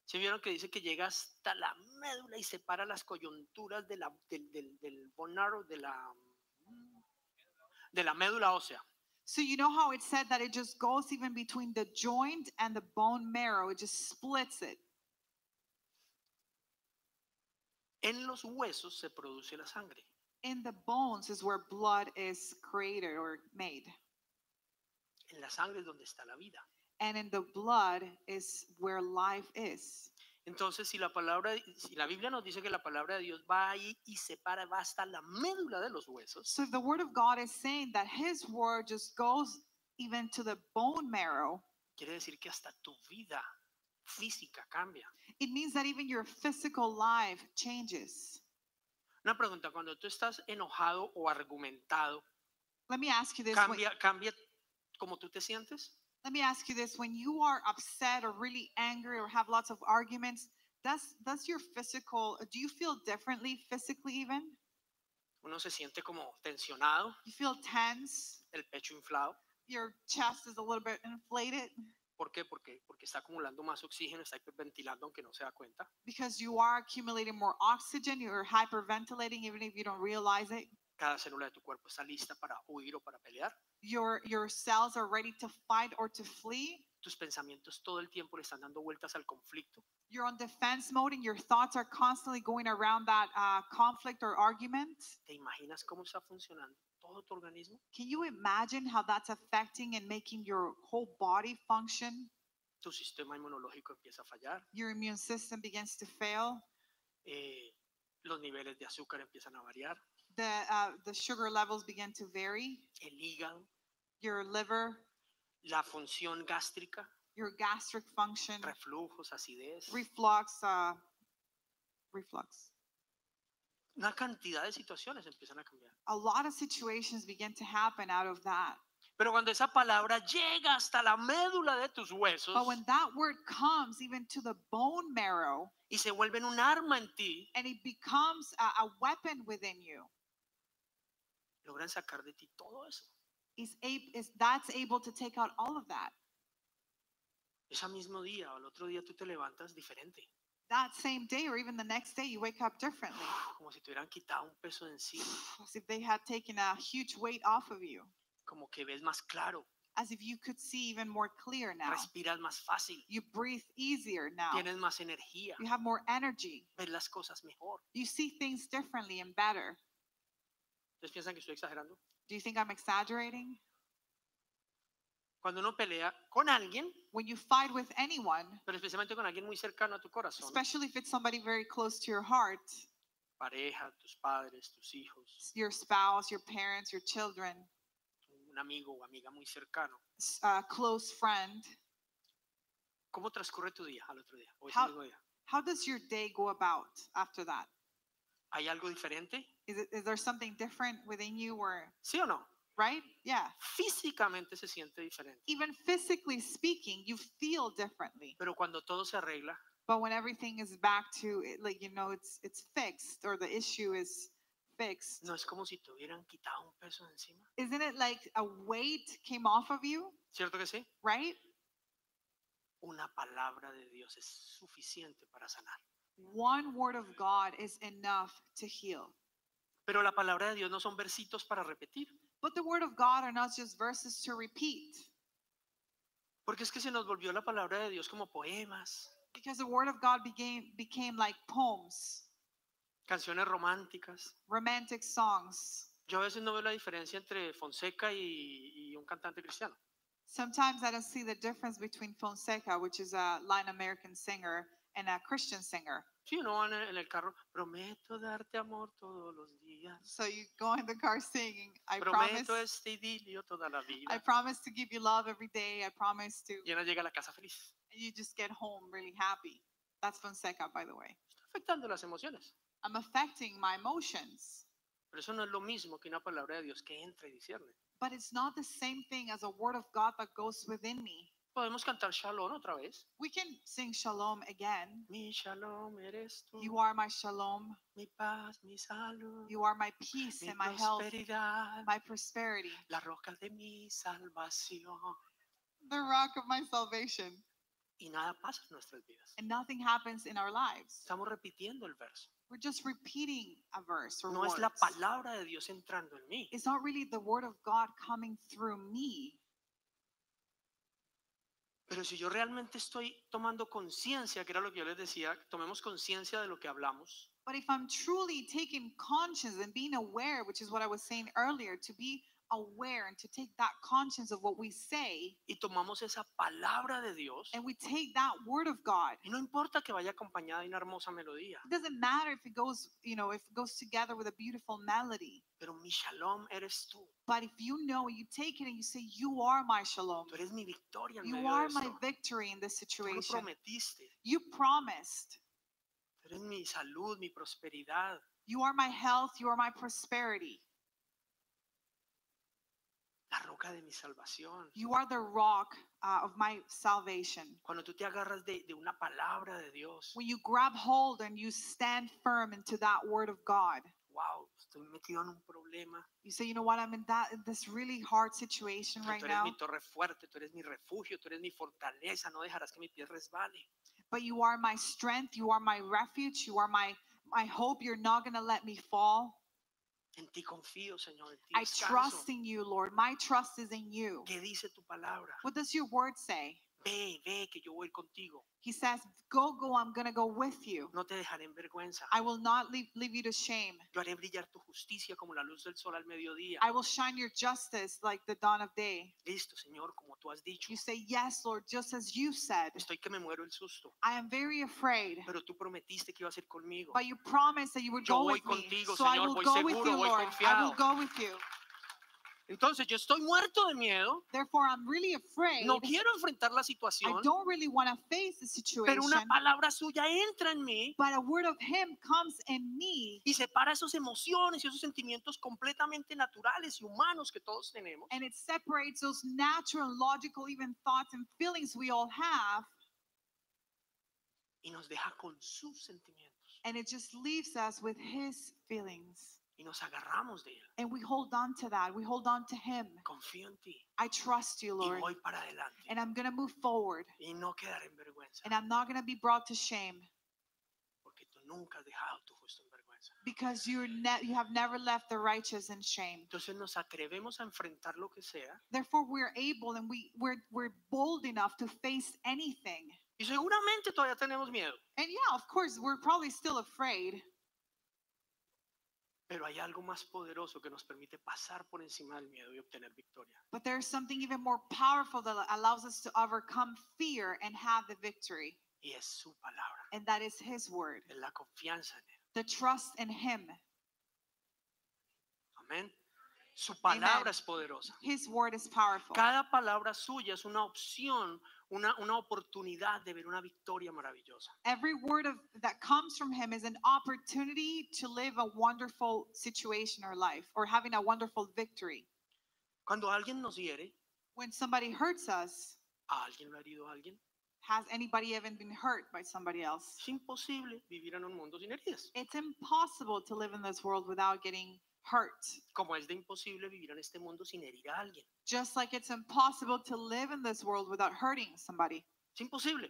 B: ¿Se vieron que dice que llega hasta la médula y separa las coyunturas de la, del, del, del bone marrow, de la, de la médula ósea?
C: So you know how it said that it just goes even between the joint and the bone marrow. It just splits it.
B: En los huesos se produce la sangre.
C: In the bones is where blood is created or made.
B: En la sangre es donde está la vida.
C: And in the blood is where life is.
B: Entonces, si la palabra, si la Biblia nos dice que la palabra de Dios va ahí y separa, va hasta la médula de los huesos,
C: So the word of God is saying that his word just goes even to the bone marrow,
B: quiere decir que hasta tu vida física cambia.
C: it means that even your physical life changes.
B: Una pregunta, cuando tú estás enojado o argumentado,
C: Let me ask you this.
B: ¿cambia, cambia como tú te sientes?
C: Let me ask you this. When you are upset or really angry or have lots of arguments, does does your physical do you feel differently physically even?
B: Uno se siente como tensionado,
C: You feel tense,
B: el pecho inflado.
C: your chest is a little bit inflated
B: ¿Por qué? Porque, porque está acumulando más oxígeno, está hiperventilando aunque no se da cuenta.
C: because you are accumulating more oxygen, you're hyperventilating even if you don't realize it.
B: Cada célula de tu cuerpo está lista para huir o para pelear.
C: Your your cells are ready to fight or to flee.
B: Tus pensamientos todo el tiempo le están dando vueltas al conflicto.
C: You're on defense mode and your thoughts are constantly going around that uh, conflict or argument.
B: ¿Te imaginas cómo está funcionando todo tu organismo?
C: Can you imagine how that's affecting and making your whole body function?
B: Tu sistema inmunológico empieza a fallar,
C: Your immune system begins to fail.
B: eh, los niveles de azúcar empiezan a variar,
C: The uh, the sugar levels begin to vary.
B: el hígado,
C: Your liver,
B: la función gástrica,
C: your gastric function,
B: reflujos, acidez,
C: reflux, uh, reflux.
B: una cantidad de situaciones empiezan a cambiar.
C: A lot of situations begin to happen out of that.
B: Pero cuando esa palabra llega hasta la médula de tus huesos
C: But when that word comes even to the bone marrow
B: y se vuelve un arma en ti,
C: and it becomes a, a weapon within you,
B: logran sacar de ti todo eso.
C: Is, is that's able to take out all of that.
B: Ese mismo día o el otro día tú te levantas diferente,
C: That same day or even the next day, you wake up differently.
B: como si te hubieran quitado un peso de encima,
C: As if they had taken a huge weight off of you.
B: como que ves más claro,
C: As if you could see even more clear now.
B: respiras más fácil,
C: You breathe easier now.
B: tienes más energía,
C: You have more energy.
B: ves las cosas mejor.
C: You see things differently and better.
B: ¿Ustedes piensan que estoy exagerando?
C: Do you think I'm exaggerating?
B: Cuando uno pelea con alguien,
C: When you fight with anyone,
B: pero especialmente con alguien muy cercano a tu corazón,
C: especially if it's somebody very close to your heart,
B: pareja, tus padres, tus hijos,
C: your spouse, your parents, your children,
B: un amigo o amiga muy cercano,
C: s- a close friend,
B: ¿cómo transcurre tu día al otro día o ese
C: How-
B: mismo día?
C: how does your day go about after that?
B: ¿Hay algo diferente?
C: Is, it, is there something different within you or,
B: ¿Sí o no?
C: right? Yeah.
B: Físicamente se siente diferente,
C: Even physically speaking, you feel differently.
B: pero cuando todo se arregla,
C: But when everything is back to it, like you know, it's it's fixed or the issue is fixed.
B: no es como si te hubieran quitado un peso encima.
C: Isn't it like a weight came off of you,
B: ¿Cierto que sí?
C: right?
B: Una palabra de Dios es suficiente para sanar.
C: One word of God is enough to heal.
B: Pero la palabra de Dios no son versitos para repetir,
C: But the word of God are not just verses to repeat.
B: porque es que se nos volvió la palabra de Dios como poemas,
C: Because the word of God became became like poems,
B: canciones románticas.
C: romantic songs.
B: Yo a veces no veo la diferencia entre Fonseca y, y un cantante cristiano.
C: Sometimes I don't see the difference between Fonseca, which is a Latin American singer, and a Christian singer.
B: Sí, uno va en el, carro, prometo darte amor todos los días.
C: So you go in the car singing, I promise
B: este idilio toda la vida.
C: I promise to give you love every day. I promise to
B: Y uno llega a la casa feliz.
C: and you just get home really happy. That's Fonseca, by the way.
B: Está afectando las emociones.
C: I'm affecting my emotions.
B: Pero eso no es lo mismo que una palabra de Dios que entra y discierne.
C: But it's not the same thing as a word of God that goes within me.
B: Podemos cantar Shalom otra vez.
C: We can sing shalom again.
B: Mi Shalom eres tú,
C: You are my shalom.
B: mi paz, mi salud,
C: You are my peace
B: mi
C: and my health, my prosperity,
B: la roca de mi salvación.
C: the rock of my salvation.
B: Y nada pasa en nuestras vidas.
C: And nothing happens in our lives.
B: Estamos repitiendo el verso.
C: We're just repeating a verse or
B: No es la palabra de Dios entrando en mí.
C: It's not really the word of God coming through me.
B: Pero si yo realmente estoy tomando conciencia, que era lo que yo les decía, tomemos conciencia de lo que hablamos,
C: But if I'm truly taking conscience and being aware, which is what I was saying earlier, to be aware and to take that conscience of what we say,
B: y tomamos esa palabra de Dios,
C: and we take that word of God,
B: y no importa que vaya acompañada de una hermosa melodía,
C: it doesn't matter if it goes, you know, if it goes together with a beautiful melody.
B: pero mi shalom eres tú.
C: But if you know, you take it and you say, You are my shalom.
B: Tú eres mi victoria en
C: You
B: medio
C: are
B: de
C: my
B: esto.
C: victory in this
B: Tú
C: situation.
B: prometiste.
C: You promised.
B: Tú eres mi salud, mi prosperidad.
C: You are my health. You are my prosperity.
B: La roca de mi salvación.
C: You are the rock uh, of my salvation.
B: Cuando tú te agarras de, de una palabra de Dios,
C: When you grab hold and you stand firm into that word of God,
B: wow, estoy metido en un problema.
C: you say, you know what, I'm in that in this really hard situation right
B: tú eres
C: now,
B: mi torre fuerte, tú eres mi refugio, tú eres mi fortaleza, no dejarás que mi pie resbale.
C: but you are my strength, you are my refuge, you are my my hope. You're not gonna let me fall.
B: En ti confío, Señor, en ti
C: I trust in you, Lord. My trust is in you.
B: ¿Qué dice tu palabra?
C: What does your word say?
B: Ve, ve, que yo voy contigo.
C: He says, Go, go, I'm gonna go with you.
B: No te dejaré en vergüenza.
C: I will not leave, leave you to shame.
B: Yo haré brillar tu justicia como la luz del sol al mediodía.
C: I will shine your justice like the dawn of day.
B: Listo, Señor, como tú has dicho.
C: You say, Yes, Lord, just as you said.
B: Estoy que me muero el susto.
C: I am very afraid.
B: Pero tú prometiste que ibas a ir conmigo.
C: But you promised that you would
B: Yo
C: go
B: voy
C: with me.
B: contigo,
C: So I
B: Señor,
C: will
B: voy
C: go with
B: seguro,
C: you,
B: voy
C: Lord. I will go with you.
B: Entonces yo estoy muerto de miedo,
C: Therefore, I'm really afraid.
B: no quiero enfrentar la
C: I
B: situación,
C: don't really want to face the
B: pero una
C: situation.
B: palabra suya entra en mí
C: But a word of Him comes in me
B: y separa esas emociones y esos sentimientos completamente naturales y humanos que todos tenemos
C: and it separates those natural, logical, even thoughts and feelings we all have.
B: y nos deja con sus sentimientos
C: And it just leaves us with His feelings.
B: Y nos agarramos de él.
C: And we hold on to that. We hold on to Him.
B: Confío en ti
C: I trust you,
B: y
C: Lord.
B: voy para adelante
C: And I'm going to move forward.
B: y no quedar en vergüenza
C: And I'm not going to be brought to shame
B: porque tú nunca has dejado tu justo en vergüenza.
C: because you're you have never left the righteous in shame.
B: Entonces nos atrevemos a enfrentar lo que sea
C: Therefore, we're able and we, we're, we're bold enough to face anything.
B: y seguramente todavía tenemos miedo,
C: And yeah, of course, we're probably still afraid.
B: Pero hay algo más poderoso que nos permite pasar por encima del miedo y obtener victoria.
C: But there's something even more powerful that allows us to overcome fear and have the victory.
B: Y es su palabra,
C: And that is His word,
B: es la confianza en él.
C: the trust in Him.
B: Amén. Su palabra
C: Amen.
B: es poderosa.
C: His word is powerful.
B: Cada palabra suya es una opción, una, una oportunidad de ver una victoria maravillosa.
C: Every word of that comes from Him is an opportunity to live a wonderful situation or life or having a wonderful victory.
B: Cuando alguien nos hiere,
C: When somebody hurts us,
B: ¿a alguien lo ha herido a alguien?
C: has anybody even been hurt by somebody else?
B: Es imposible vivir en un mundo sin heridas.
C: It's impossible to live in this world without getting hurt.
B: Como es de imposible vivir en este mundo sin herir a alguien.
C: Just like it's impossible to live in this world without hurting somebody.
B: Es imposible.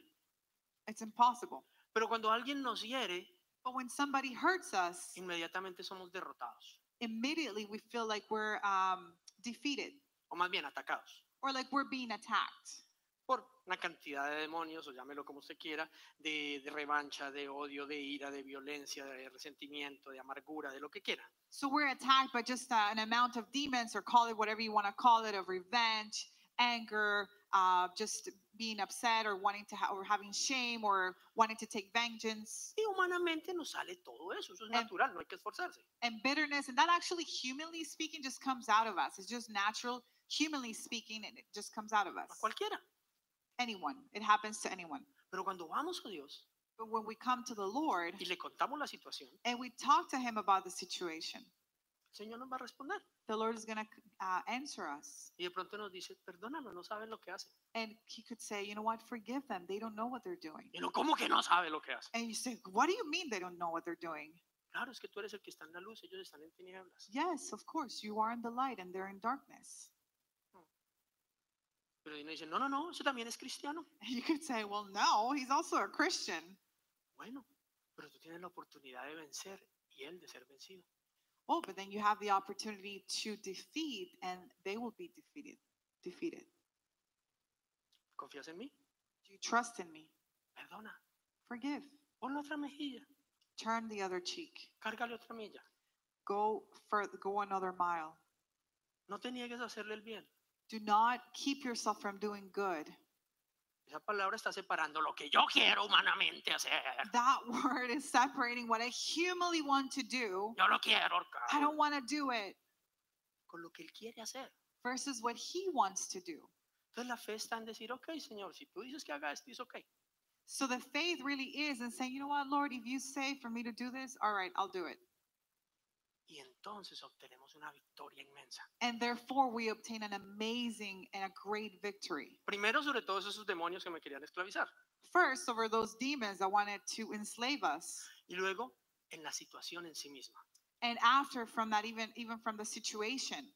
C: It's impossible.
B: Pero cuando alguien nos hiere,
C: But when somebody hurts us,
B: inmediatamente somos derrotados.
C: immediately we feel like we're um, defeated
B: O más bien atacados.
C: or like we're being attacked
B: Por una cantidad de demonios, o llámelo como usted quiera, de, de revancha, de odio, de ira, de violencia, de resentimiento, de amargura, de lo que quiera.
C: So we're attacked by just uh, an amount of demons, or call it whatever you want to call it, of revenge, anger, uh, just being upset, or wanting to, ha- or having shame, or wanting to take vengeance,
B: Y humanamente nos sale todo eso. Eso es natural, no hay que esforzarse.
C: and bitterness. And that actually, humanly speaking, just comes out of us. It's just natural, humanly speaking, and it just comes out of
B: A
C: us.
B: cualquiera.
C: Anyone. It happens to anyone.
B: Pero cuando vamos a Dios
C: But when we come to the Lord
B: y le contamos la situación,
C: and we talk to Him about the situation,
B: el Señor nos va a responder.
C: the Lord is going to uh, answer us.
B: Y de pronto nos dice, perdónalo, no saben lo que hacen.
C: And He could say, you know what, forgive them. They don't know what they're doing.
B: Y no, ¿cómo que no sabe lo que hace?
C: And you say, what do you mean they don't know what they're doing?
B: Claro, es que tú eres el que está en la luz, ellos están en tinieblas.
C: Yes, of course, you are in the light and they're in darkness.
B: Pero uno dice, no, no, no, eso también es cristiano.
C: And you could say, well, no, he's also a Christian.
B: Bueno, pero tú tienes la oportunidad de vencer y él de ser vencido.
C: Oh, but then you have the opportunity to defeat and they will be defeated. Defeated.
B: ¿Confías en mí?
C: Do you trust in me?
B: Perdona.
C: Forgive.
B: Pon la otra mejilla.
C: Turn the other cheek.
B: Cárgale otra milla.
C: Go further, go another mile.
B: No te niegues a hacerle el bien.
C: Do not keep yourself from doing good.
B: Esa palabra está separando lo que yo quiero humanamente hacer.
C: That word is separating what I humanly want to do.
B: Yo lo quiero
C: I don't want to do it
B: Con lo que él quiere hacer.
C: versus what he wants to do.
B: Entonces la fe está en decir, ok, Señor, si tú dices que haga esto, es ok.
C: So the faith really is in saying, you know what, Lord, if you say for me to do this, all right, I'll do it.
B: Entonces obtenemos una victoria inmensa.
C: And therefore we obtain an amazing and a great victory.
B: Primero sobre todos esos demonios que me querían esclavizar.
C: First, over those demons that wanted to enslave us.
B: Y luego en la situación en sí misma.
C: And after from that, even even from the situation.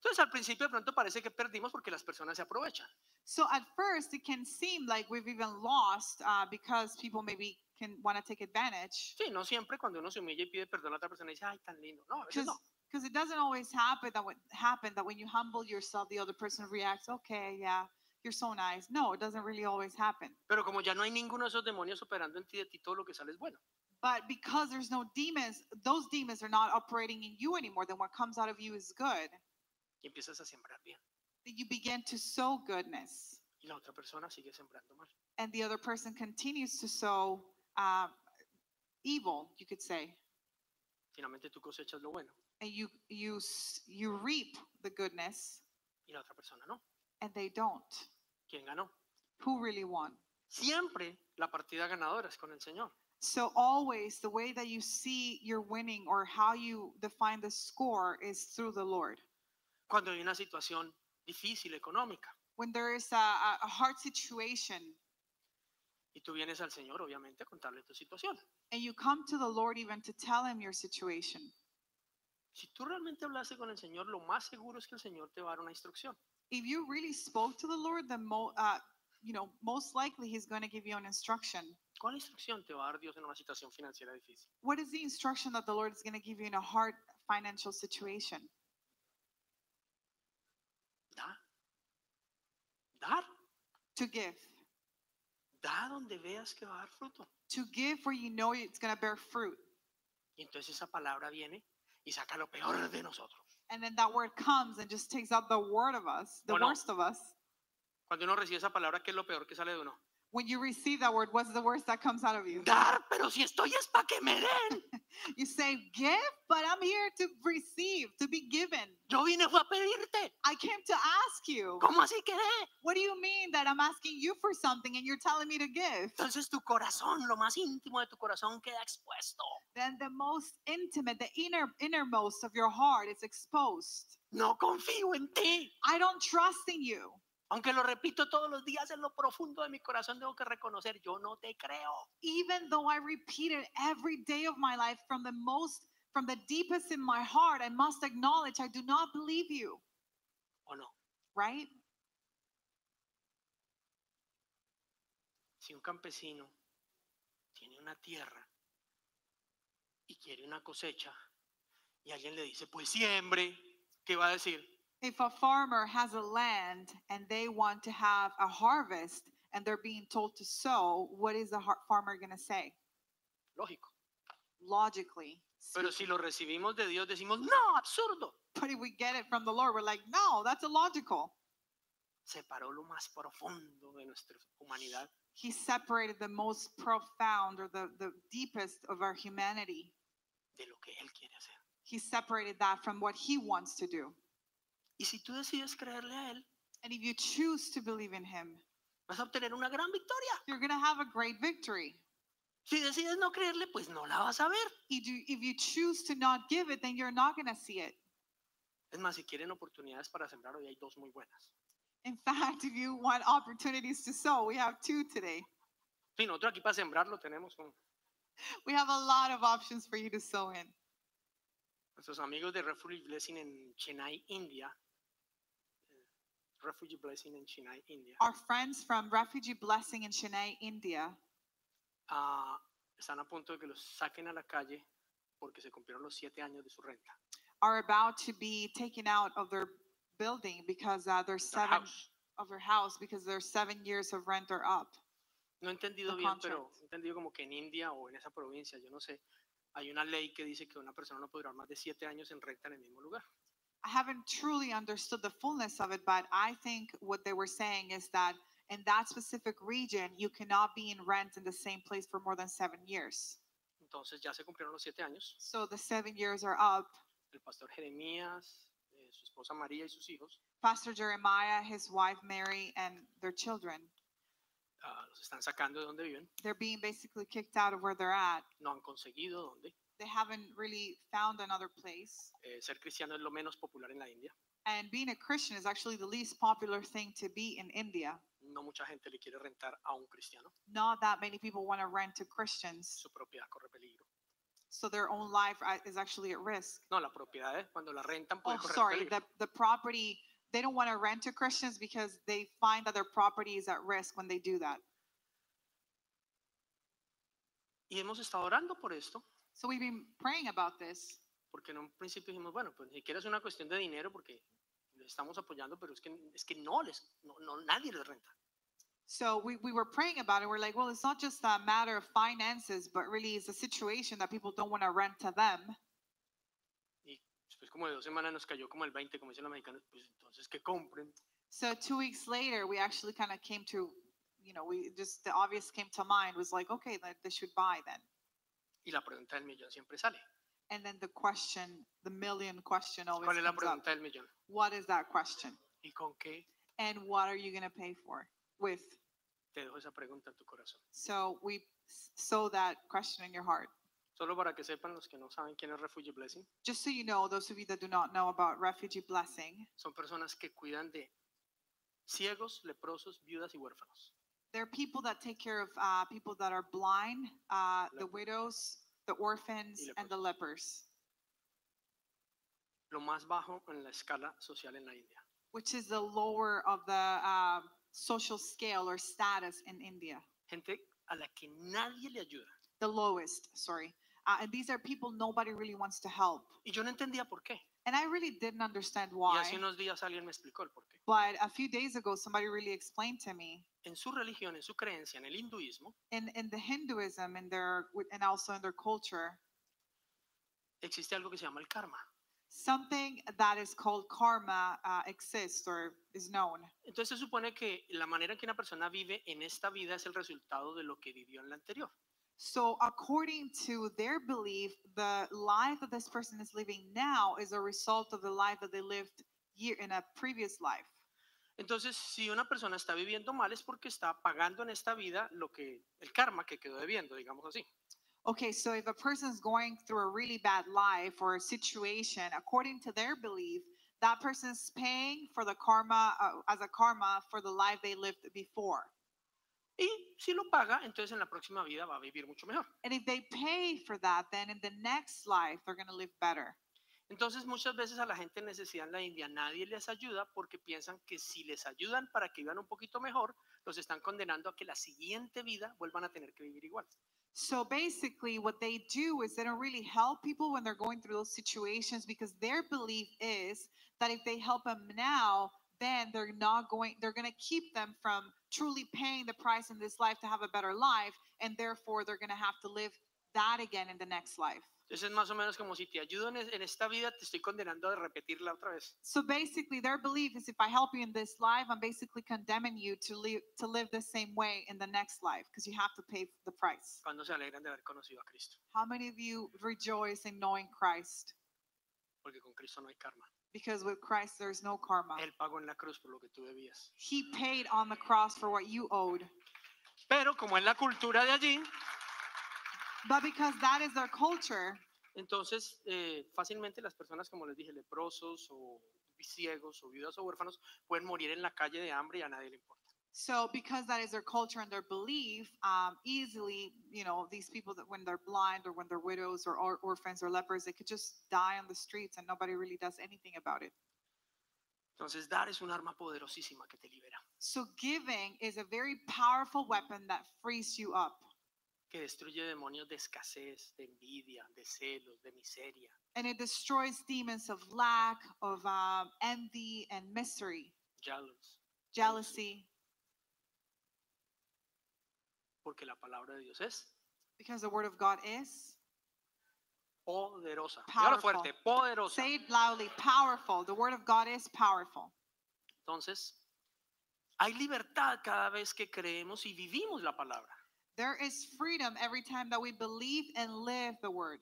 B: Entonces al principio de pronto parece que perdimos porque las personas se aprovechan.
C: So at first it can seem like we've even lost uh, because people maybe can want to take advantage.
B: Sí, no siempre cuando uno se humilla y pide perdón a otra persona dice, ay, tan lindo. No, a veces
C: Because
B: no.
C: because it doesn't always happen that what happen that when you humble yourself, the other person reacts, okay, yeah, you're so nice. No, it doesn't really always happen.
B: Pero como ya no hay ninguno de esos demonios operando en ti, de ti todo lo que sale es bueno.
C: But because there's no demons, those demons are not operating in you anymore. Then what comes out of you is good.
B: Y empiezas a sembrar bien.
C: You begin to sow goodness,
B: Y la otra persona sigue sembrando mal.
C: and the other person continues to sow uh, evil. You could say,
B: Finalmente tú cosechas lo bueno.
C: and you you you reap the goodness
B: y la otra persona no.
C: and they don't.
B: ¿Quién ganó?
C: Who really won?
B: Siempre la partida ganadora es con el Señor.
C: So always the way that you see you're winning or how you define the score is through the Lord.
B: Cuando hay una situación difícil económica
C: When there is a, a- a hard situation
B: y tú vienes al Señor, obviamente, a contarle tu situación.
C: and you come to the Lord even to tell him your situation.
B: Si tú realmente hablaste con el Señor, lo más seguro es que el Señor te va a dar una instrucción.
C: If you really spoke to the Lord, then mo- uh, you know most likely He's going to give you an instruction.
B: ¿Cuál instrucción te va a dar Dios en una situación financiera difícil?
C: What is the instruction that the Lord is going to give you in a hard financial situation?
B: Da. Dar.
C: To give,
B: Da donde veas que va a dar fruto.
C: to give where you know it's going to bear fruit,
B: Y entonces esa palabra viene y saca lo peor de nosotros.
C: and then that word comes and just takes out the word of us, the
B: Bueno.
C: worst of us.
B: Cuando uno recibe esa palabra, ¿qué es lo peor que sale de uno?
C: When you receive that word, what's the worst that comes out of you?
B: Dar, pero si estoy es para que me den.
C: You say, "Give," but I'm here to receive, to be given.
B: Yo vine fue a pedirte.
C: I came to ask you.
B: ¿Cómo así que dé?
C: What do you mean that I'm asking you for something and you're telling me to give?
B: Entonces tu corazón, lo más íntimo de tu corazón queda expuesto.
C: Then the most intimate, the inner innermost of your heart is exposed.
B: No confío en ti.
C: I don't trust in you.
B: Aunque lo repito todos los días en lo profundo de mi corazón, tengo que reconocer, yo no te creo.
C: Even though I repeat it every day of my life from the most from the deepest in my heart, I must acknowledge I do not believe you,
B: ¿O no?
C: right?
B: Si un campesino tiene una tierra y quiere una cosecha y alguien le dice, pues siembre, ¿qué va a decir?
C: If a farmer has a land and they want to have a harvest and they're being told to sow, what is the har- farmer going to say?
B: Lógico.
C: Logically.
B: Pero si lo recibimos de Dios, decimos, no, absurdo.
C: But if we get it from the Lord, we're like, no, that's illogical.
B: Separó lo más profundo de nuestra humanidad
C: He separated the most profound or the, the deepest of our humanity.
B: de lo que Él quiere hacer.
C: He separated that from what he wants to do.
B: Y si tú decides creerle a Él,
C: And if you choose to believe in him,
B: vas a obtener una gran victoria.
C: you're going to have a great victory.
B: Si decides no creerle, pues no la vas a ver.
C: If you, if you choose to not give it, then you're not going to see it.
B: Es más, si quieren oportunidades para sembrar, hoy hay dos muy buenas.
C: In fact, if you want opportunities to sow, we have two today.
B: Sí, nosotros aquí para sembrar lo tenemos con
C: We have a lot of options for you to sow in.
B: nuestros amigos de Refugee Blessing en Chennai, India. Refugee Blessing en Chennai, India.
C: Our friends from Refugee Blessing in Chennai, India,
B: ah, están a punto de que los saquen a la calle porque se cumplieron los siete años de su renta.
C: are about to be taken out of their building because uh, their
B: Their
C: seven
B: house.
C: of their house because their seven years of rent are up.
B: No he entendido
C: the
B: bien, pero
C: contract.
B: he entendido como que en India o en esa provincia, yo no sé, hay una ley que dice que una persona no puede durar más de siete años en renta en el mismo lugar.
C: I haven't truly understood the fullness of it, but I think what they were saying is that in that specific region, you cannot be in rent in the same place for more than seven years.
B: Entonces ya se cumplieron los siete años.
C: So the seven years are up.
B: El pastor Jeremías, eh, su esposa María y sus hijos
C: Pastor Jeremiah, his wife Mary, and their children,
B: ah, los están sacando de donde viven.
C: they're being basically kicked out of where they're at.
B: No han conseguido dónde.
C: They haven't really found another place.
B: Eh, ser cristiano es lo menos popular en la India.
C: And being a Christian is actually the least popular thing to be in India.
B: No mucha gente le quiere rentar a un cristiano.
C: Not that many people want to rent to Christians,
B: Su propiedad corre peligro.
C: so their own life uh, is actually at risk.
B: No, la propiedad cuando la rentan
C: Oh,
B: correr
C: sorry,
B: peligro.
C: the, the property, they don't want to rent to Christians because they find that their property is at risk when they do that.
B: Y hemos estado orando por esto,
C: So we've been praying about this
B: porque en un principio dijimos, bueno, pues ni siquiera es una cuestión de dinero porque les estamos apoyando, pero es que, es que no les, no, no, nadie les renta.
C: So we, we were praying about it. We're like, well, it's not just a matter of finances, but really it's a situation that people don't want to rent to them.
B: Y después como de dos semanas nos cayó como el 20, como dicen los mexicanos, pues entonces que compren.
C: So two weeks later, we actually kind of came to, you know, we just, the obvious came to mind was like, okay, that they should buy then.
B: Y la pregunta del millón siempre sale.
C: And then the question, the million question always
B: ¿Cuál es la
C: comes up.
B: pregunta del millón?
C: What is that question?
B: ¿Y con qué
C: And what are you going to pay for with?
B: te dejo esa pregunta en tu corazón?
C: So we sow that question in your heart.
B: Solo para que sepan los que no saben quién es Refugee Blessing,
C: Just so you know, those of you that do not know about refugee blessing,
B: son personas que cuidan de ciegos, leprosos, viudas y huérfanos.
C: They're people that take care of uh, people that are blind, uh, the widows, the orphans, and the lepers,
B: Lo más bajo en la escala social en la India.
C: which is the lower of the uh, social scale or status in India.
B: Gente a la que nadie le ayuda.
C: The lowest, sorry. Uh, and these are people nobody really wants to help.
B: Y yo no entendía por qué.
C: And I really didn't understand
B: Y
C: why.
B: hace unos días alguien me explicó el por qué.
C: But a few days ago, somebody really explained to me
B: En su religión, en su creencia, en el hinduismo,
C: in, in the Hinduism and their and also in their culture,
B: existe algo que se llama el karma.
C: something that is called karma uh, exists or is known.
B: Entonces se supone que la manera en que una persona vive en esta vida es el resultado de lo que vivió en la anterior.
C: So, according to their belief, the life that this person is living now is a result of the life that they lived year in a previous life.
B: Entonces, si una persona está viviendo mal es porque está pagando en esta vida lo que el karma que quedó debiendo, digamos así.
C: Okay, so if a person is going through a really bad life or a situation, according to their belief, that person is paying for the karma uh, as a karma for the life they lived before.
B: Y si lo paga, entonces en la próxima vida va a vivir mucho mejor.
C: And if they pay for that, then in the next life they're going to live better.
B: Entonces muchas veces a la gente en necesidad en la India nadie les ayuda porque piensan que si les ayudan para que vivan un poquito mejor, los están condenando a que la siguiente vida vuelvan a tener que vivir igual.
C: So basically, what they do is they don't really help people when they're going through those situations because their belief is that if they help them now, then they're not going, they're going to keep them from truly paying the price in this life to have a better life. And therefore, they're going to have to live that again in the next life.
B: Entonces es más o menos como si te ayudo en, esta vida, te estoy condenando a repetirla otra vez.
C: So basically, their belief is if I help you in this life, I'm basically condemning you to live to live the same way in the next life because you have to pay the price.
B: Cuando se alegran de haber conocido a Cristo,
C: How many of you rejoice in knowing Christ?
B: porque con Cristo no hay karma.
C: Because with Christ, there's no karma.
B: Él pagó en la cruz por lo que tú debías.
C: He paid on the cross for what you owed.
B: Pero como es la cultura de allí,
C: But because that is their culture,
B: entonces eh, fácilmente las personas, como les dije, leprosos o ciegos o viudas o huérfanos, pueden morir en la calle de hambre y a nadie le importa.
C: So because that is their culture and their belief, um, easily, you know, these people that when they're blind or when they're widows or, or orphans or lepers, they could just die on the streets and nobody really does anything about it.
B: Entonces dar es un arma poderosísima que te libera,
C: So giving is a very powerful weapon that frees you up.
B: Que destruye demonios de escasez, de envidia, de celos, de miseria.
C: and it destroys demons of lack, of um, envy and misery,
B: jealous,
C: jealousy,
B: porque la palabra de Dios es
C: because the word of God is.
B: poderosa.
C: Powerful.
B: fuerte, poderosa.
C: Say it loudly, powerful. The word of God is powerful.
B: Entonces, hay libertad cada vez que creemos y vivimos la palabra.
C: There is freedom every time that we believe and live the word.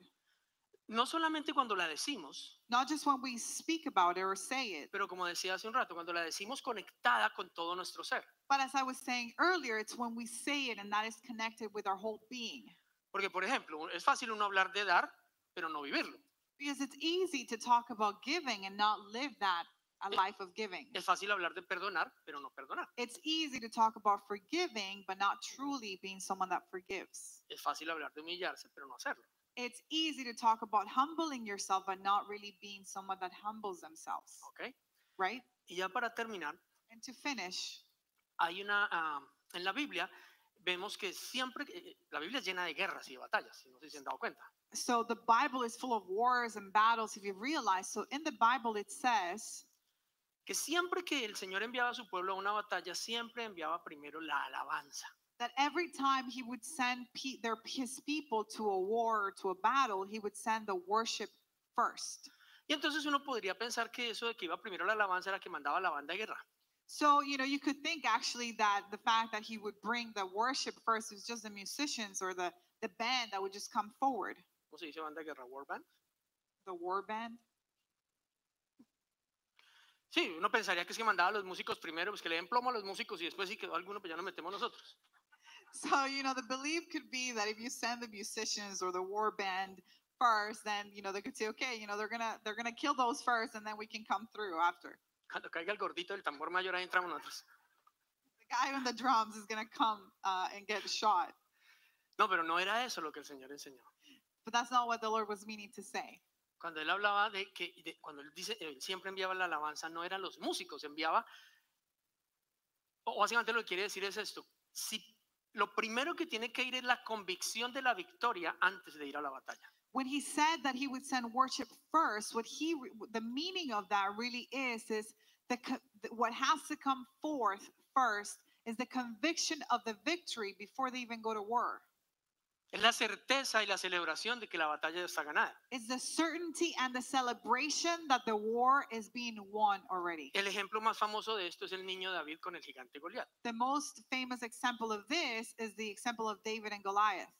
B: No solamente cuando la decimos,
C: Not just when we speak about it or say it,
B: pero como decía hace un rato, cuando la decimos conectada con todo nuestro ser.
C: but as I was saying earlier, it's when we say it and that is connected with our whole being.
B: Porque, por ejemplo, es fácil uno hablar de dar, pero no vivirlo.
C: Because it's easy to talk about giving and not live that a life of giving.
B: Es fácil hablar de perdonar, pero no perdonar.
C: It's easy to talk about forgiving, but not truly being someone that forgives.
B: Es fácil hablar de humillarse, pero no hacerlo.
C: It's easy to talk about humbling yourself, but not really being someone that humbles themselves,
B: ¿Ok?
C: right?
B: Y ya para terminar,
C: And to finish,
B: hay una, ah, en la Biblia vemos que siempre, eh, la Biblia es llena de guerras y de batallas, si no sé si se han dado cuenta.
C: so the Bible is full of wars and battles, if you realize. So in the Bible, it says
B: Que siempre que el Señor enviaba a su pueblo a una batalla, siempre enviaba primero la alabanza.
C: That every time he would send pe- their, his people to a war or to a battle, he would send the worship first.
B: Y entonces uno podría pensar que eso de que iba primero la alabanza era que mandaba la banda de guerra.
C: So, you know, you could think actually that the fact that he would bring the worship first was just the musicians or the, the band that would just come forward.
B: ¿Cómo se dice banda de guerra? War band.
C: the war band?
B: Sí, uno pensaría que es que mandaba a los músicos primero, pues que le den plomo a los músicos y después si quedó alguno, pues ya nos metemos nosotros.
C: So, you know, the belief could be that if you send the musicians or the war band first, then, you know, they could say, okay, you know, they're going to they're going to kill those first and then we can come through after.
B: Cuando caiga el gordito del tambor mayor, ahí entramos nosotros.
C: The guy on the drums is going to come uh, and get shot.
B: No, pero no era eso lo que el Señor enseñó.
C: But that's not what the Lord was meaning to say.
B: Cuando él hablaba de que, de- cuando él dice, él siempre enviaba la alabanza, no eran los músicos, enviaba, o o básicamente lo que quiere decir es esto, si lo primero que tiene que ir es la convicción de la victoria antes de ir a la batalla.
C: When he said that he would send worship first, what he the meaning of that really is is the- what has to come forth first is the conviction of the victory before they even go to war.
B: Es la certeza y la celebración de que la batalla está ganada.
C: It's the certainty and the celebration that the war is being won already.
B: El ejemplo más famoso de esto es el niño David con el gigante Goliat.
C: The most famous example of this is the example of David and Goliath.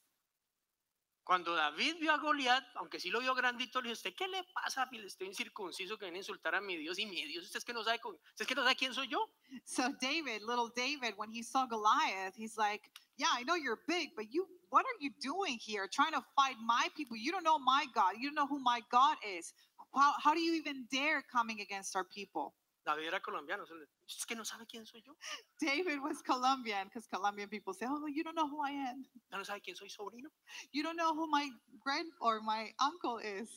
B: Cuando David vio a Goliat, aunque sí lo vio grandito, le dijo, ¿usted qué le pasa, filisteo incircunciso que viene a insultar a mi Dios? Y mi Dios, ¿usted es que no sabe, con- es que no sabe quién soy yo?
C: So David, little David, when he saw Goliath, he's like, "Yeah, I know you're big, but you what are you doing here trying to fight my people? You don't know my God. You don't know who my God is. How, how do you even dare coming against our people?"
B: David era colombiano, es que no sabe quién soy yo.
C: David was Colombian because Colombian people say, "Oh, you don't know who I am.
B: No sabe quién soy sobrino.
C: You don't know who my grand or my uncle is."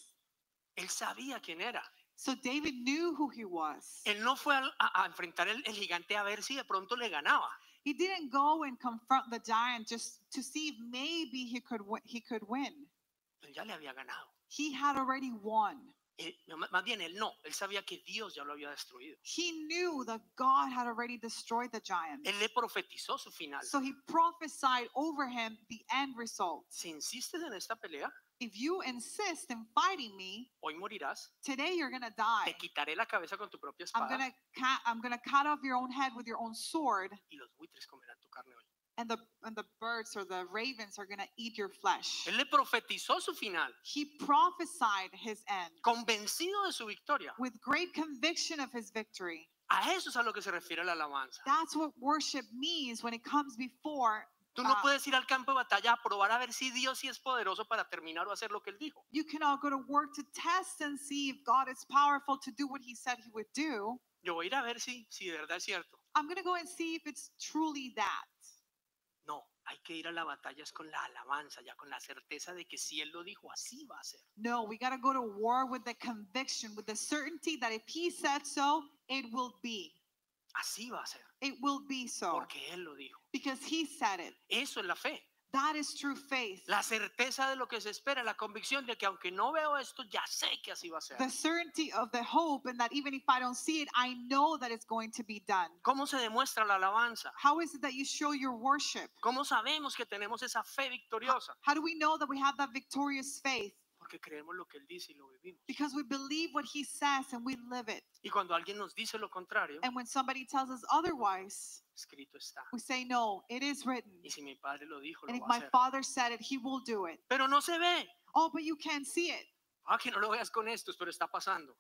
B: Él sabía quién era.
C: So David knew who he was.
B: Él no fue al- a, a enfrentar el, el gigante a ver si de pronto le ganaba.
C: He didn't go and confront the giant just to see if maybe he could he could win.
B: Él ya le había ganado.
C: He had already won.
B: Más bien, él no. Él sabía que Dios ya lo había destruido.
C: He knew that God had already destroyed the giant.
B: Él le profetizó su final.
C: So he prophesied over him the end result.
B: Si insistes en esta pelea,
C: If you insist in fighting me,
B: hoy morirás.
C: today you're gonna
B: Te
C: die.
B: quitaré la cabeza con tu propia
C: I'm
B: espada
C: gonna cut I'm gonna cut off your own head with your own sword,
B: y los buitres comerán tu carne hoy.
C: And the and the birds or the ravens are gonna eat your flesh.
B: Él le profetizó su final,
C: He prophesied his end
B: convencido de su victoria.
C: with great conviction of his victory.
B: A eso es a lo que se refiere la alabanza.
C: That's what worship means when it comes before.
B: Tú no
C: Ah.
B: puedes ir al campo de batalla a probar a ver si Dios sí es poderoso para terminar o hacer lo que él dijo.
C: You cannot go to work to test and see if God is powerful to do what he said he would do.
B: Yo voy a ir a ver si, si de verdad es cierto.
C: I'm going to go and see if it's truly that.
B: No, hay que ir a la batalla con la alabanza, ya con la certeza de que si él lo dijo, así va a ser.
C: No, we got to go to war with the conviction, with the certainty that if he said so, it will be.
B: Así va a ser,
C: It will be so
B: porque él lo dijo.
C: because he said it.
B: Eso es la fe.
C: That is true faith.
B: La certeza de lo que se espera, la convicción de que aunque no veo esto, ya sé que así va a ser.
C: The certainty of the hope, and that even if I don't see it, I know that it's going to be done.
B: ¿Cómo se demuestra la alabanza?
C: How is it that you show your worship?
B: ¿Cómo sabemos que tenemos esa fe victoriosa?
C: How do we know that we have that victorious faith?
B: Porque creemos lo que él dice y lo vivimos.
C: Because we believe what he says and we live it.
B: Y cuando alguien nos dice lo contrario,
C: And when somebody tells us otherwise,
B: escrito está.
C: we say, No, it is written.
B: Y si mi padre lo dijo,
C: And
B: lo
C: if
B: va a
C: my
B: hacer.
C: father said it, he will do it.
B: Pero no se ve.
C: Oh, but you can't see it.
B: Ah, que no lo veas con estos, pero está pasando.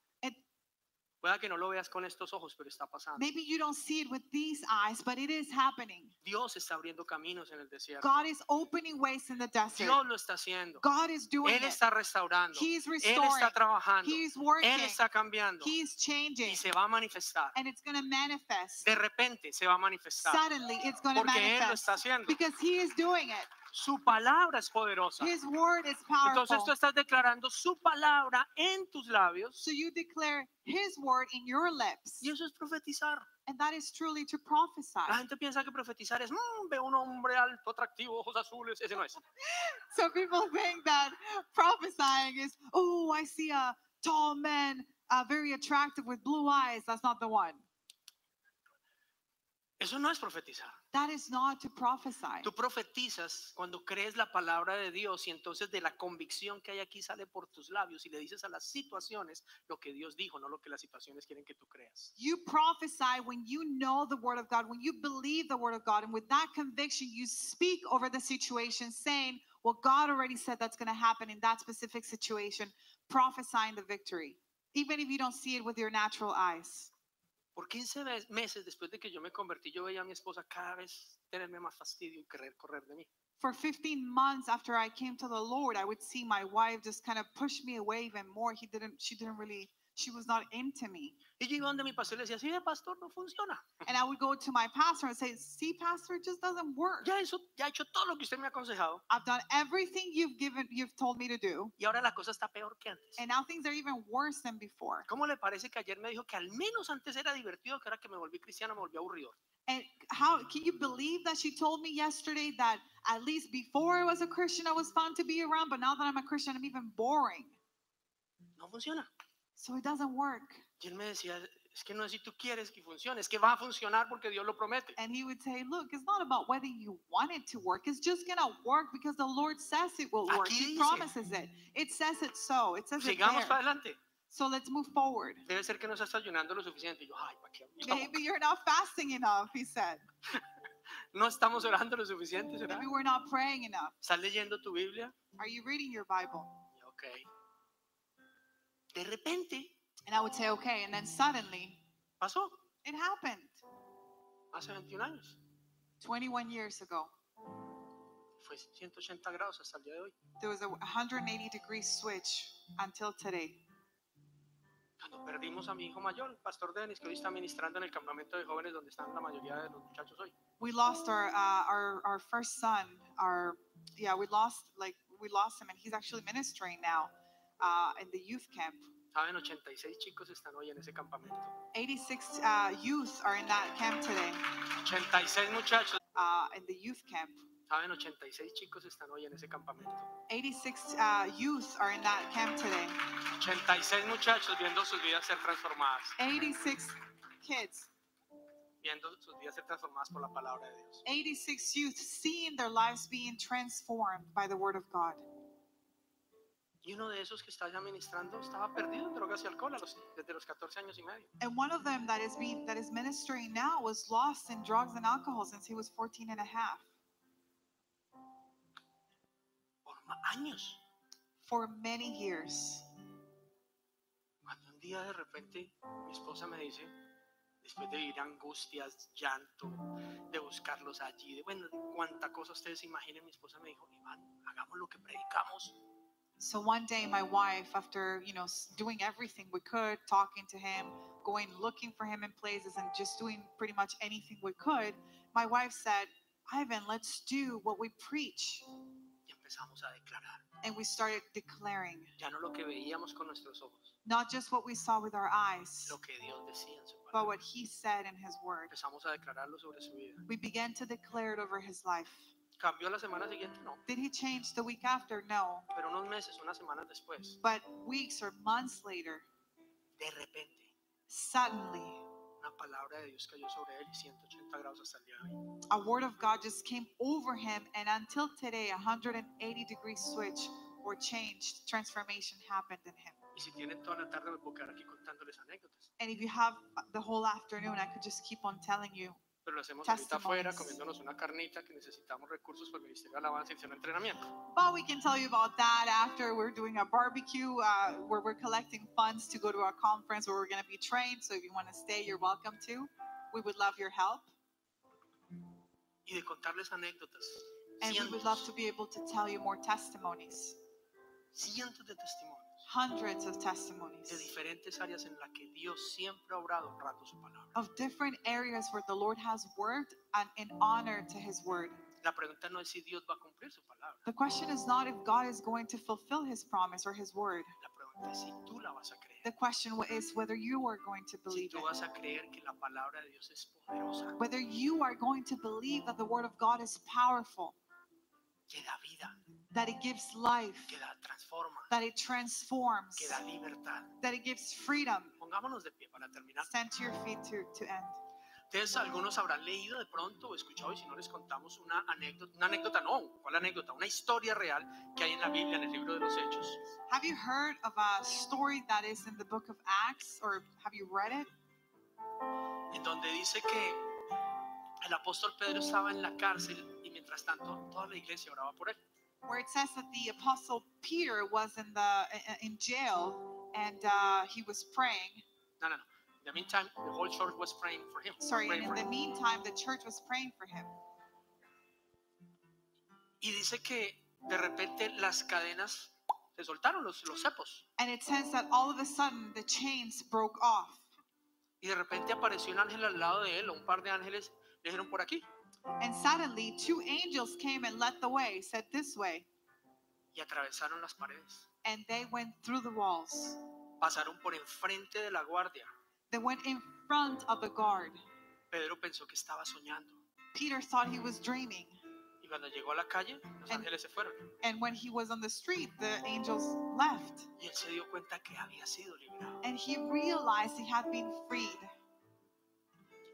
B: Pueda que no lo veas con estos ojos, pero está pasando.
C: Maybe you don't see it with these eyes, but it is happening.
B: Dios está abriendo caminos en el desierto.
C: God is opening ways in the desert.
B: Dios lo está haciendo.
C: God is doing
B: Él está restaurando.
C: He's
B: Él
C: restoring.
B: está trabajando.
C: He's
B: Él
C: working.
B: está cambiando.
C: He's changing.
B: Y se va a manifestar.
C: And it's going to manifest.
B: De repente se va a manifestar.
C: Suddenly, it's going to
B: Porque Él lo
C: manifest.
B: está haciendo.
C: Because he is doing it.
B: Su palabra es poderosa.
C: His word is
B: Entonces
C: powerful.
B: tú estás declarando su palabra en tus labios.
C: So you declare his word in your lips.
B: Y eso es profetizar.
C: And that is truly to prophesy.
B: La gente piensa que profetizar es, "Mm, veo un hombre alto, atractivo, ojos azules. Ese no es.
C: So people think that prophesying is, oh, I see a tall man, uh, very attractive with blue eyes. That's not the one.
B: Eso no es profetizar.
C: That is not to prophesy.
B: Tú profetizas cuando crees la palabra de Dios y entonces de la convicción que hay aquí sale por tus labios y le dices a las situaciones lo que Dios dijo, no lo que las situaciones quieren que tú creas.
C: You prophesy when you know the word of God, when you believe the word of God, and with that conviction, you speak over the situation, saying what God already said that's going to happen in that specific situation, prophesying the victory, even if you don't see it with your natural eyes.
B: Por 15 meses después de que yo me convertí, yo veía a mi esposa cada vez tenerme más fastidio y querer correr de mí.
C: For 15 months after I came to the Lord, I would see my wife just kind of push me away even more. He didn't, she didn't really, she was not into me.
B: Y yo iba donde mi pastor y le decía, sí, pastor, no funciona.
C: And I would go to my pastor and say, See, pastor, it just doesn't work.
B: Ya, eso, ya he hecho todo lo que usted me ha aconsejado
C: I've done everything you've given, you've told me to do.
B: y ahora la cosa está peor que antes.
C: And now things are even worse than before.
B: ¿Cómo le parece que ayer me dijo que al menos antes era divertido, que ahora que me volví cristiano me volví aburrido?
C: And how can you believe that she told me yesterday that at least before I was a Christian, I was fun to be around, but now that I'm a Christian, I'm even boring.
B: No funciona.
C: So it doesn't work.
B: Y él me decía, es que no es si tú quieres que funcione, es que va a funcionar porque Dios lo promete.
C: And he would say, Look, it's not about whether you want it to work, it's just going to work because the Lord says it will work.
B: Aquí
C: He
B: dice.
C: promises it. It says it so. It says it
B: Sigamos
C: there.
B: para adelante.
C: So let's move forward.
B: Debe ser que no estás ayunando lo suficiente. Y yo, ay, ¿para qué?
C: Maybe you're not fasting enough, he said.
B: No estamos orando lo suficiente, ¿será?
C: Maybe we're not praying enough.
B: ¿Estás leyendo tu Biblia?
C: Are you reading your Bible?
B: Ok. De repente,
C: And I would say, Okay. And then suddenly
B: pasó,
C: it happened
B: hace 21 años.
C: 21 years ago.
B: Fue 180 grados hasta el día de hoy.
C: There was a 180 degree switch until today.
B: Cuando perdimos a mi hijo mayor, pastor Denis, que hoy está ministrando en el campamento de jóvenes donde están la mayoría de los muchachos hoy.
C: We lost our uh, our our first son. Our yeah, we lost like we lost him, and he's actually ministering now uh, in the youth camp.
B: Saben, 86 chicos están hoy en ese campamento.
C: 86 uh, youth are in that camp today.
B: 86 muchachos.
C: Uh, in the youth camp.
B: Saben, 86 chicos están hoy en ese campamento.
C: 86 uh, youth are in that camp today.
B: 86 muchachos viendo sus vidas ser transformadas.
C: 86 kids,
B: Viendo sus vidas ser transformadas por la palabra de Dios.
C: 86 youth seeing their lives being transformed by the word of God.
B: Y uno de esos que está ya ministrando estaba perdido en drogas y alcohol a los- desde los 14 años y medio.
C: And one of them that is being that is ministering now was lost in drugs and alcohol since he was 14 and a half.
B: Por años.
C: For many years.
B: Cuando un día de repente mi esposa me dice, después de vivir angustias, llanto, de buscarlos allí, de bueno, de cuánta cosa ustedes se imaginen, mi esposa me dijo, Iván, hagamos lo que predicamos.
C: So one day, my wife, after you know doing everything we could, talking to him, going looking for him in places, and just doing pretty much anything we could, my wife said, "Ivan, let's do what we preach."
B: Y empezamos a declarar,
C: And we started declaring
B: no lo que veíamos con nuestros ojos,
C: not just what we saw with our eyes,
B: lo que Dios decía en su
C: but what he said in his word.
B: Empezamos a declararlo sobre su vida.
C: We began to declare it over his life.
B: ¿Cambió la semana siguiente? No.
C: Did he change the week after? No.
B: Pero unos meses, unas semanas después,
C: But weeks or months later,
B: de repente,
C: suddenly,
B: una palabra de Dios cayó sobre él y 180 grados hasta el día de hoy.
C: a word of God just came over him, and until today, a 180 degree switch or change, transformation happened in him.
B: Y si tienen toda la tarde, me puedo quedar aquí contándoles anécdotas.
C: And if you have the whole afternoon, I could just keep on telling you.
B: Pero lo hacemos ahorita afuera, comiéndonos una carnita que necesitamos recursos para el Ministerio de Alabanza y Acción Entrenamiento.
C: But we can tell you about that after we're doing a barbecue uh, where we're collecting funds to go to our conference where we're going to be trained. So if you want to stay, you're welcome to. We would love your help.
B: Y de contarles anécdotas.
C: And we would love to be able to tell you more testimonies,
B: cientos de testimonios
C: hundreds of
B: de
C: testimonies
B: diferentes áreas en las que Dios siempre ha obrado honrando su palabra.
C: of different areas where the Lord has worked and in honor to his word.
B: La pregunta no es si Dios va a cumplir su palabra.
C: The question is not if God is going to fulfill his promise or his word.
B: La pregunta es si tú la vas a creer.
C: The question is whether you are going to
B: Si
C: believe
B: tú
C: it.
B: vas a creer que la palabra de Dios es poderosa,
C: Whether you are going to believe that the word of God is powerful,
B: que da vida,
C: that it gives life,
B: que da transforma,
C: that it transforms,
B: que da libertad.
C: that it gives freedom.
B: Pongámonos de pie para terminar.
C: Stand to your feet to, to end.
B: Ustedes algunos habrán leído de pronto o escuchado y si no les contamos una anécdota, una anécdota no, ¿cuál anécdota? Una historia real que hay en la Biblia, en el libro de los Hechos.
C: Have you heard of a story that is in the book of Acts or have you read it?
B: en donde dice que el apóstol Pedro estaba en la cárcel y mientras tanto toda la iglesia oraba por él.
C: Where it says that the apostle Peter was in the in jail and uh, he was praying.
B: No, no, no. In the meantime, the whole church was praying for him.
C: Sorry,
B: praying
C: and in the
B: him.
C: meantime, the church was praying for him.
B: Y dice que de repente las cadenas se soltaron, los, los cepos.
C: And it says that all of a sudden the chains broke off.
B: Y de repente apareció un ángel al lado de él, o un par de ángeles le dijeron por aquí.
C: And suddenly, two angels came and led the way, said this way,
B: Y atravesaron las paredes.
C: and they went through the walls.
B: Pasaron por enfrente de la guardia.
C: They went in front of the guard.
B: Pedro pensó que estaba soñando.
C: Peter thought he was dreaming.
B: Y cuando llegó a la calle, los
C: And-
B: ángeles se fueron.
C: And when he was on the street, the angels left.
B: Y él se dio cuenta que había sido liberado.
C: And he realized he had been freed.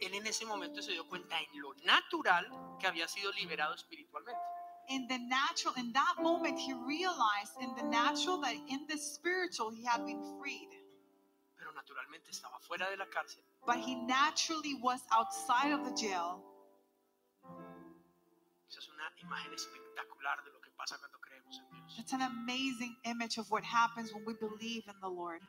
B: Él en ese momento se dio cuenta en lo natural que había sido liberado espiritualmente.
C: In the natural, in that moment, he realized in the natural that in the spiritual he had been freed.
B: Pero naturalmente estaba fuera de la cárcel.
C: But he naturally was outside of the jail.
B: Esa es una imagen espectacular de lo que pasa cuando creemos en Dios.
C: It's an amazing image of what happens when we believe in the Lord.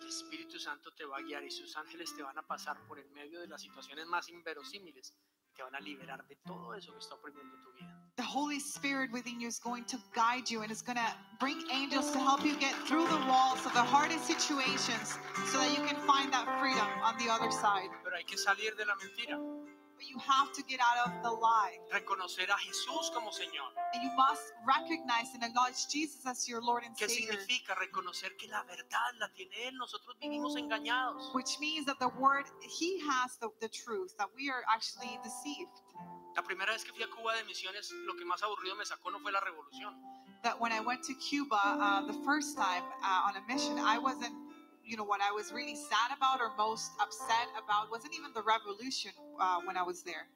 B: El Espíritu Santo te va a guiar y sus ángeles te van a pasar por el medio de las situaciones más inverosímiles. Te van a liberar de todo eso que está oprimiendo tu vida.
C: The Holy Spirit within you is going to guide you and is going to bring angels to help you get through the walls of the hardest situations so that you can find that freedom on the other side.
B: Pero hay que salir de la mentira.
C: But you have to get out of the lie.
B: Reconocer a Jesús como Señor.
C: And you must recognize and acknowledge Jesus as your Lord and
B: ¿Qué
C: Savior.
B: significa reconocer que la verdad la tiene Él? Nosotros vivimos engañados.
C: Which means that the word, He has the, the truth, that we are actually deceived.
B: La primera vez que fui a Cuba de misiones, lo que más aburrido me sacó no fue la revolución.
C: That when I went to Cuba uh, the first time uh, on a mission, I wasn't, you know, what I was really sad about or most upset about wasn't even the revolution uh, when I was there.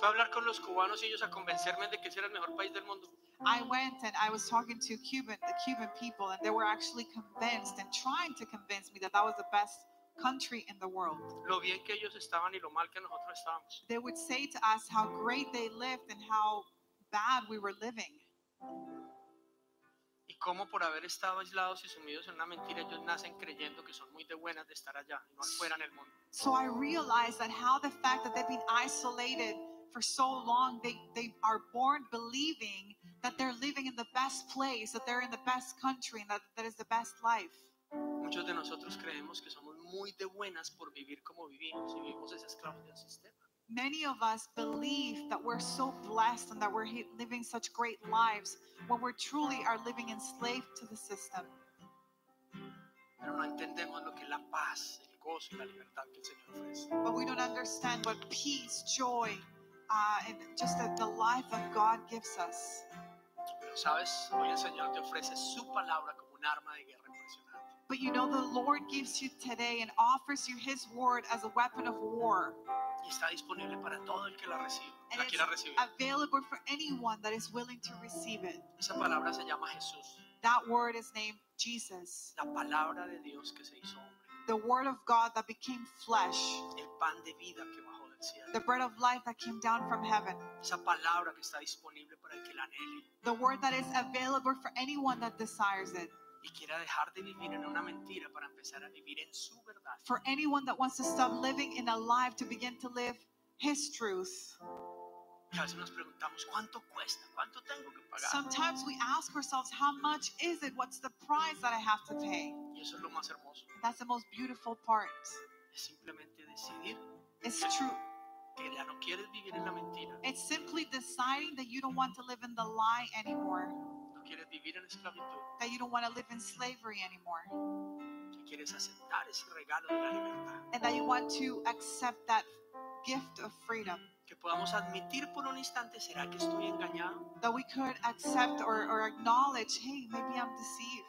B: Fue a hablar con los cubanos y ellos a convencerme de que ese era el mejor país del mundo.
C: I went and I was talking to Cuban, the Cuban people, and they were actually convinced and trying to convince me that that was the best country in the world.
B: Lo bien que ellos estaban y lo mal que nosotros estábamos.
C: They would say to us how great they lived and how bad we were living.
B: Cómo por haber estado aislados y sumidos en una mentira, ellos nacen creyendo que son muy de buenas de estar allá y no afuera en el mundo.
C: So I realized that how the fact that they've been isolated for so long, they, they are born believing that they're living in the best place, that they're in the best country, and that, that is the best life.
B: Muchos de nosotros creemos que somos muy de buenas por vivir como vivimos y vivimos es esclavos del sistema.
C: Many of us believe that we're so blessed and that we're living such great lives when we truly are living enslaved to the system.
B: Pero no entendemos lo que la paz, el gozo y la libertad que el Señor ofrece.
C: But we don't understand what peace, joy, uh, and just the, the life that God gives us.
B: Pero sabes, hoy el Señor te ofrece su palabra como un arma de guerra impresionante.
C: But you know, the Lord gives you today and offers you His word as a weapon of war.
B: Y está disponible para todo el que la recibe.
C: And
B: La
C: it's
B: quiera recibir.
C: available for anyone that is willing to receive it.
B: Esa palabra se llama Jesús.
C: That word is named Jesus,
B: La palabra de Dios que se hizo hombre.
C: the word of God that became flesh,
B: El pan de vida que bajó del cielo.
C: the bread of life that came down from heaven,
B: Esa palabra que está disponible para el que la anhele
C: the word that is available for anyone that desires it,
B: y quiera dejar de vivir en una mentira para empezar a vivir en su verdad.
C: for anyone that wants to stop living in a lie to begin to live His truth.
B: Y a veces nos preguntamos, ¿cuánto cuesta? ¿Cuánto tengo que pagar?
C: Sometimes we ask ourselves, how much is it? What's the price that I have to pay?
B: Y eso es lo más hermoso.
C: That's the most beautiful part.
B: Es simplemente decidir
C: It's true.
B: que ya no quieres vivir en la mentira.
C: It's simply deciding that you don't want to live in the lie anymore,
B: quieres vivir en esclavitud.
C: that you don't want to live in slavery anymore,
B: Que quieres aceptar ese regalo de la libertad.
C: and that you want to accept that gift of freedom.
B: Que podamos admitir por un instante, ¿será que estoy engañado?
C: That we could accept or, or acknowledge, hey, maybe I'm deceived.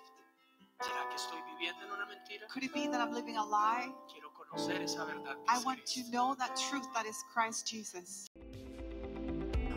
B: ¿Será que estoy viviendo en una mentira?
C: Could it be that I'm living a lie?
B: Quiero conocer esa verdad.
C: I want to know that truth that is Christ Jesus.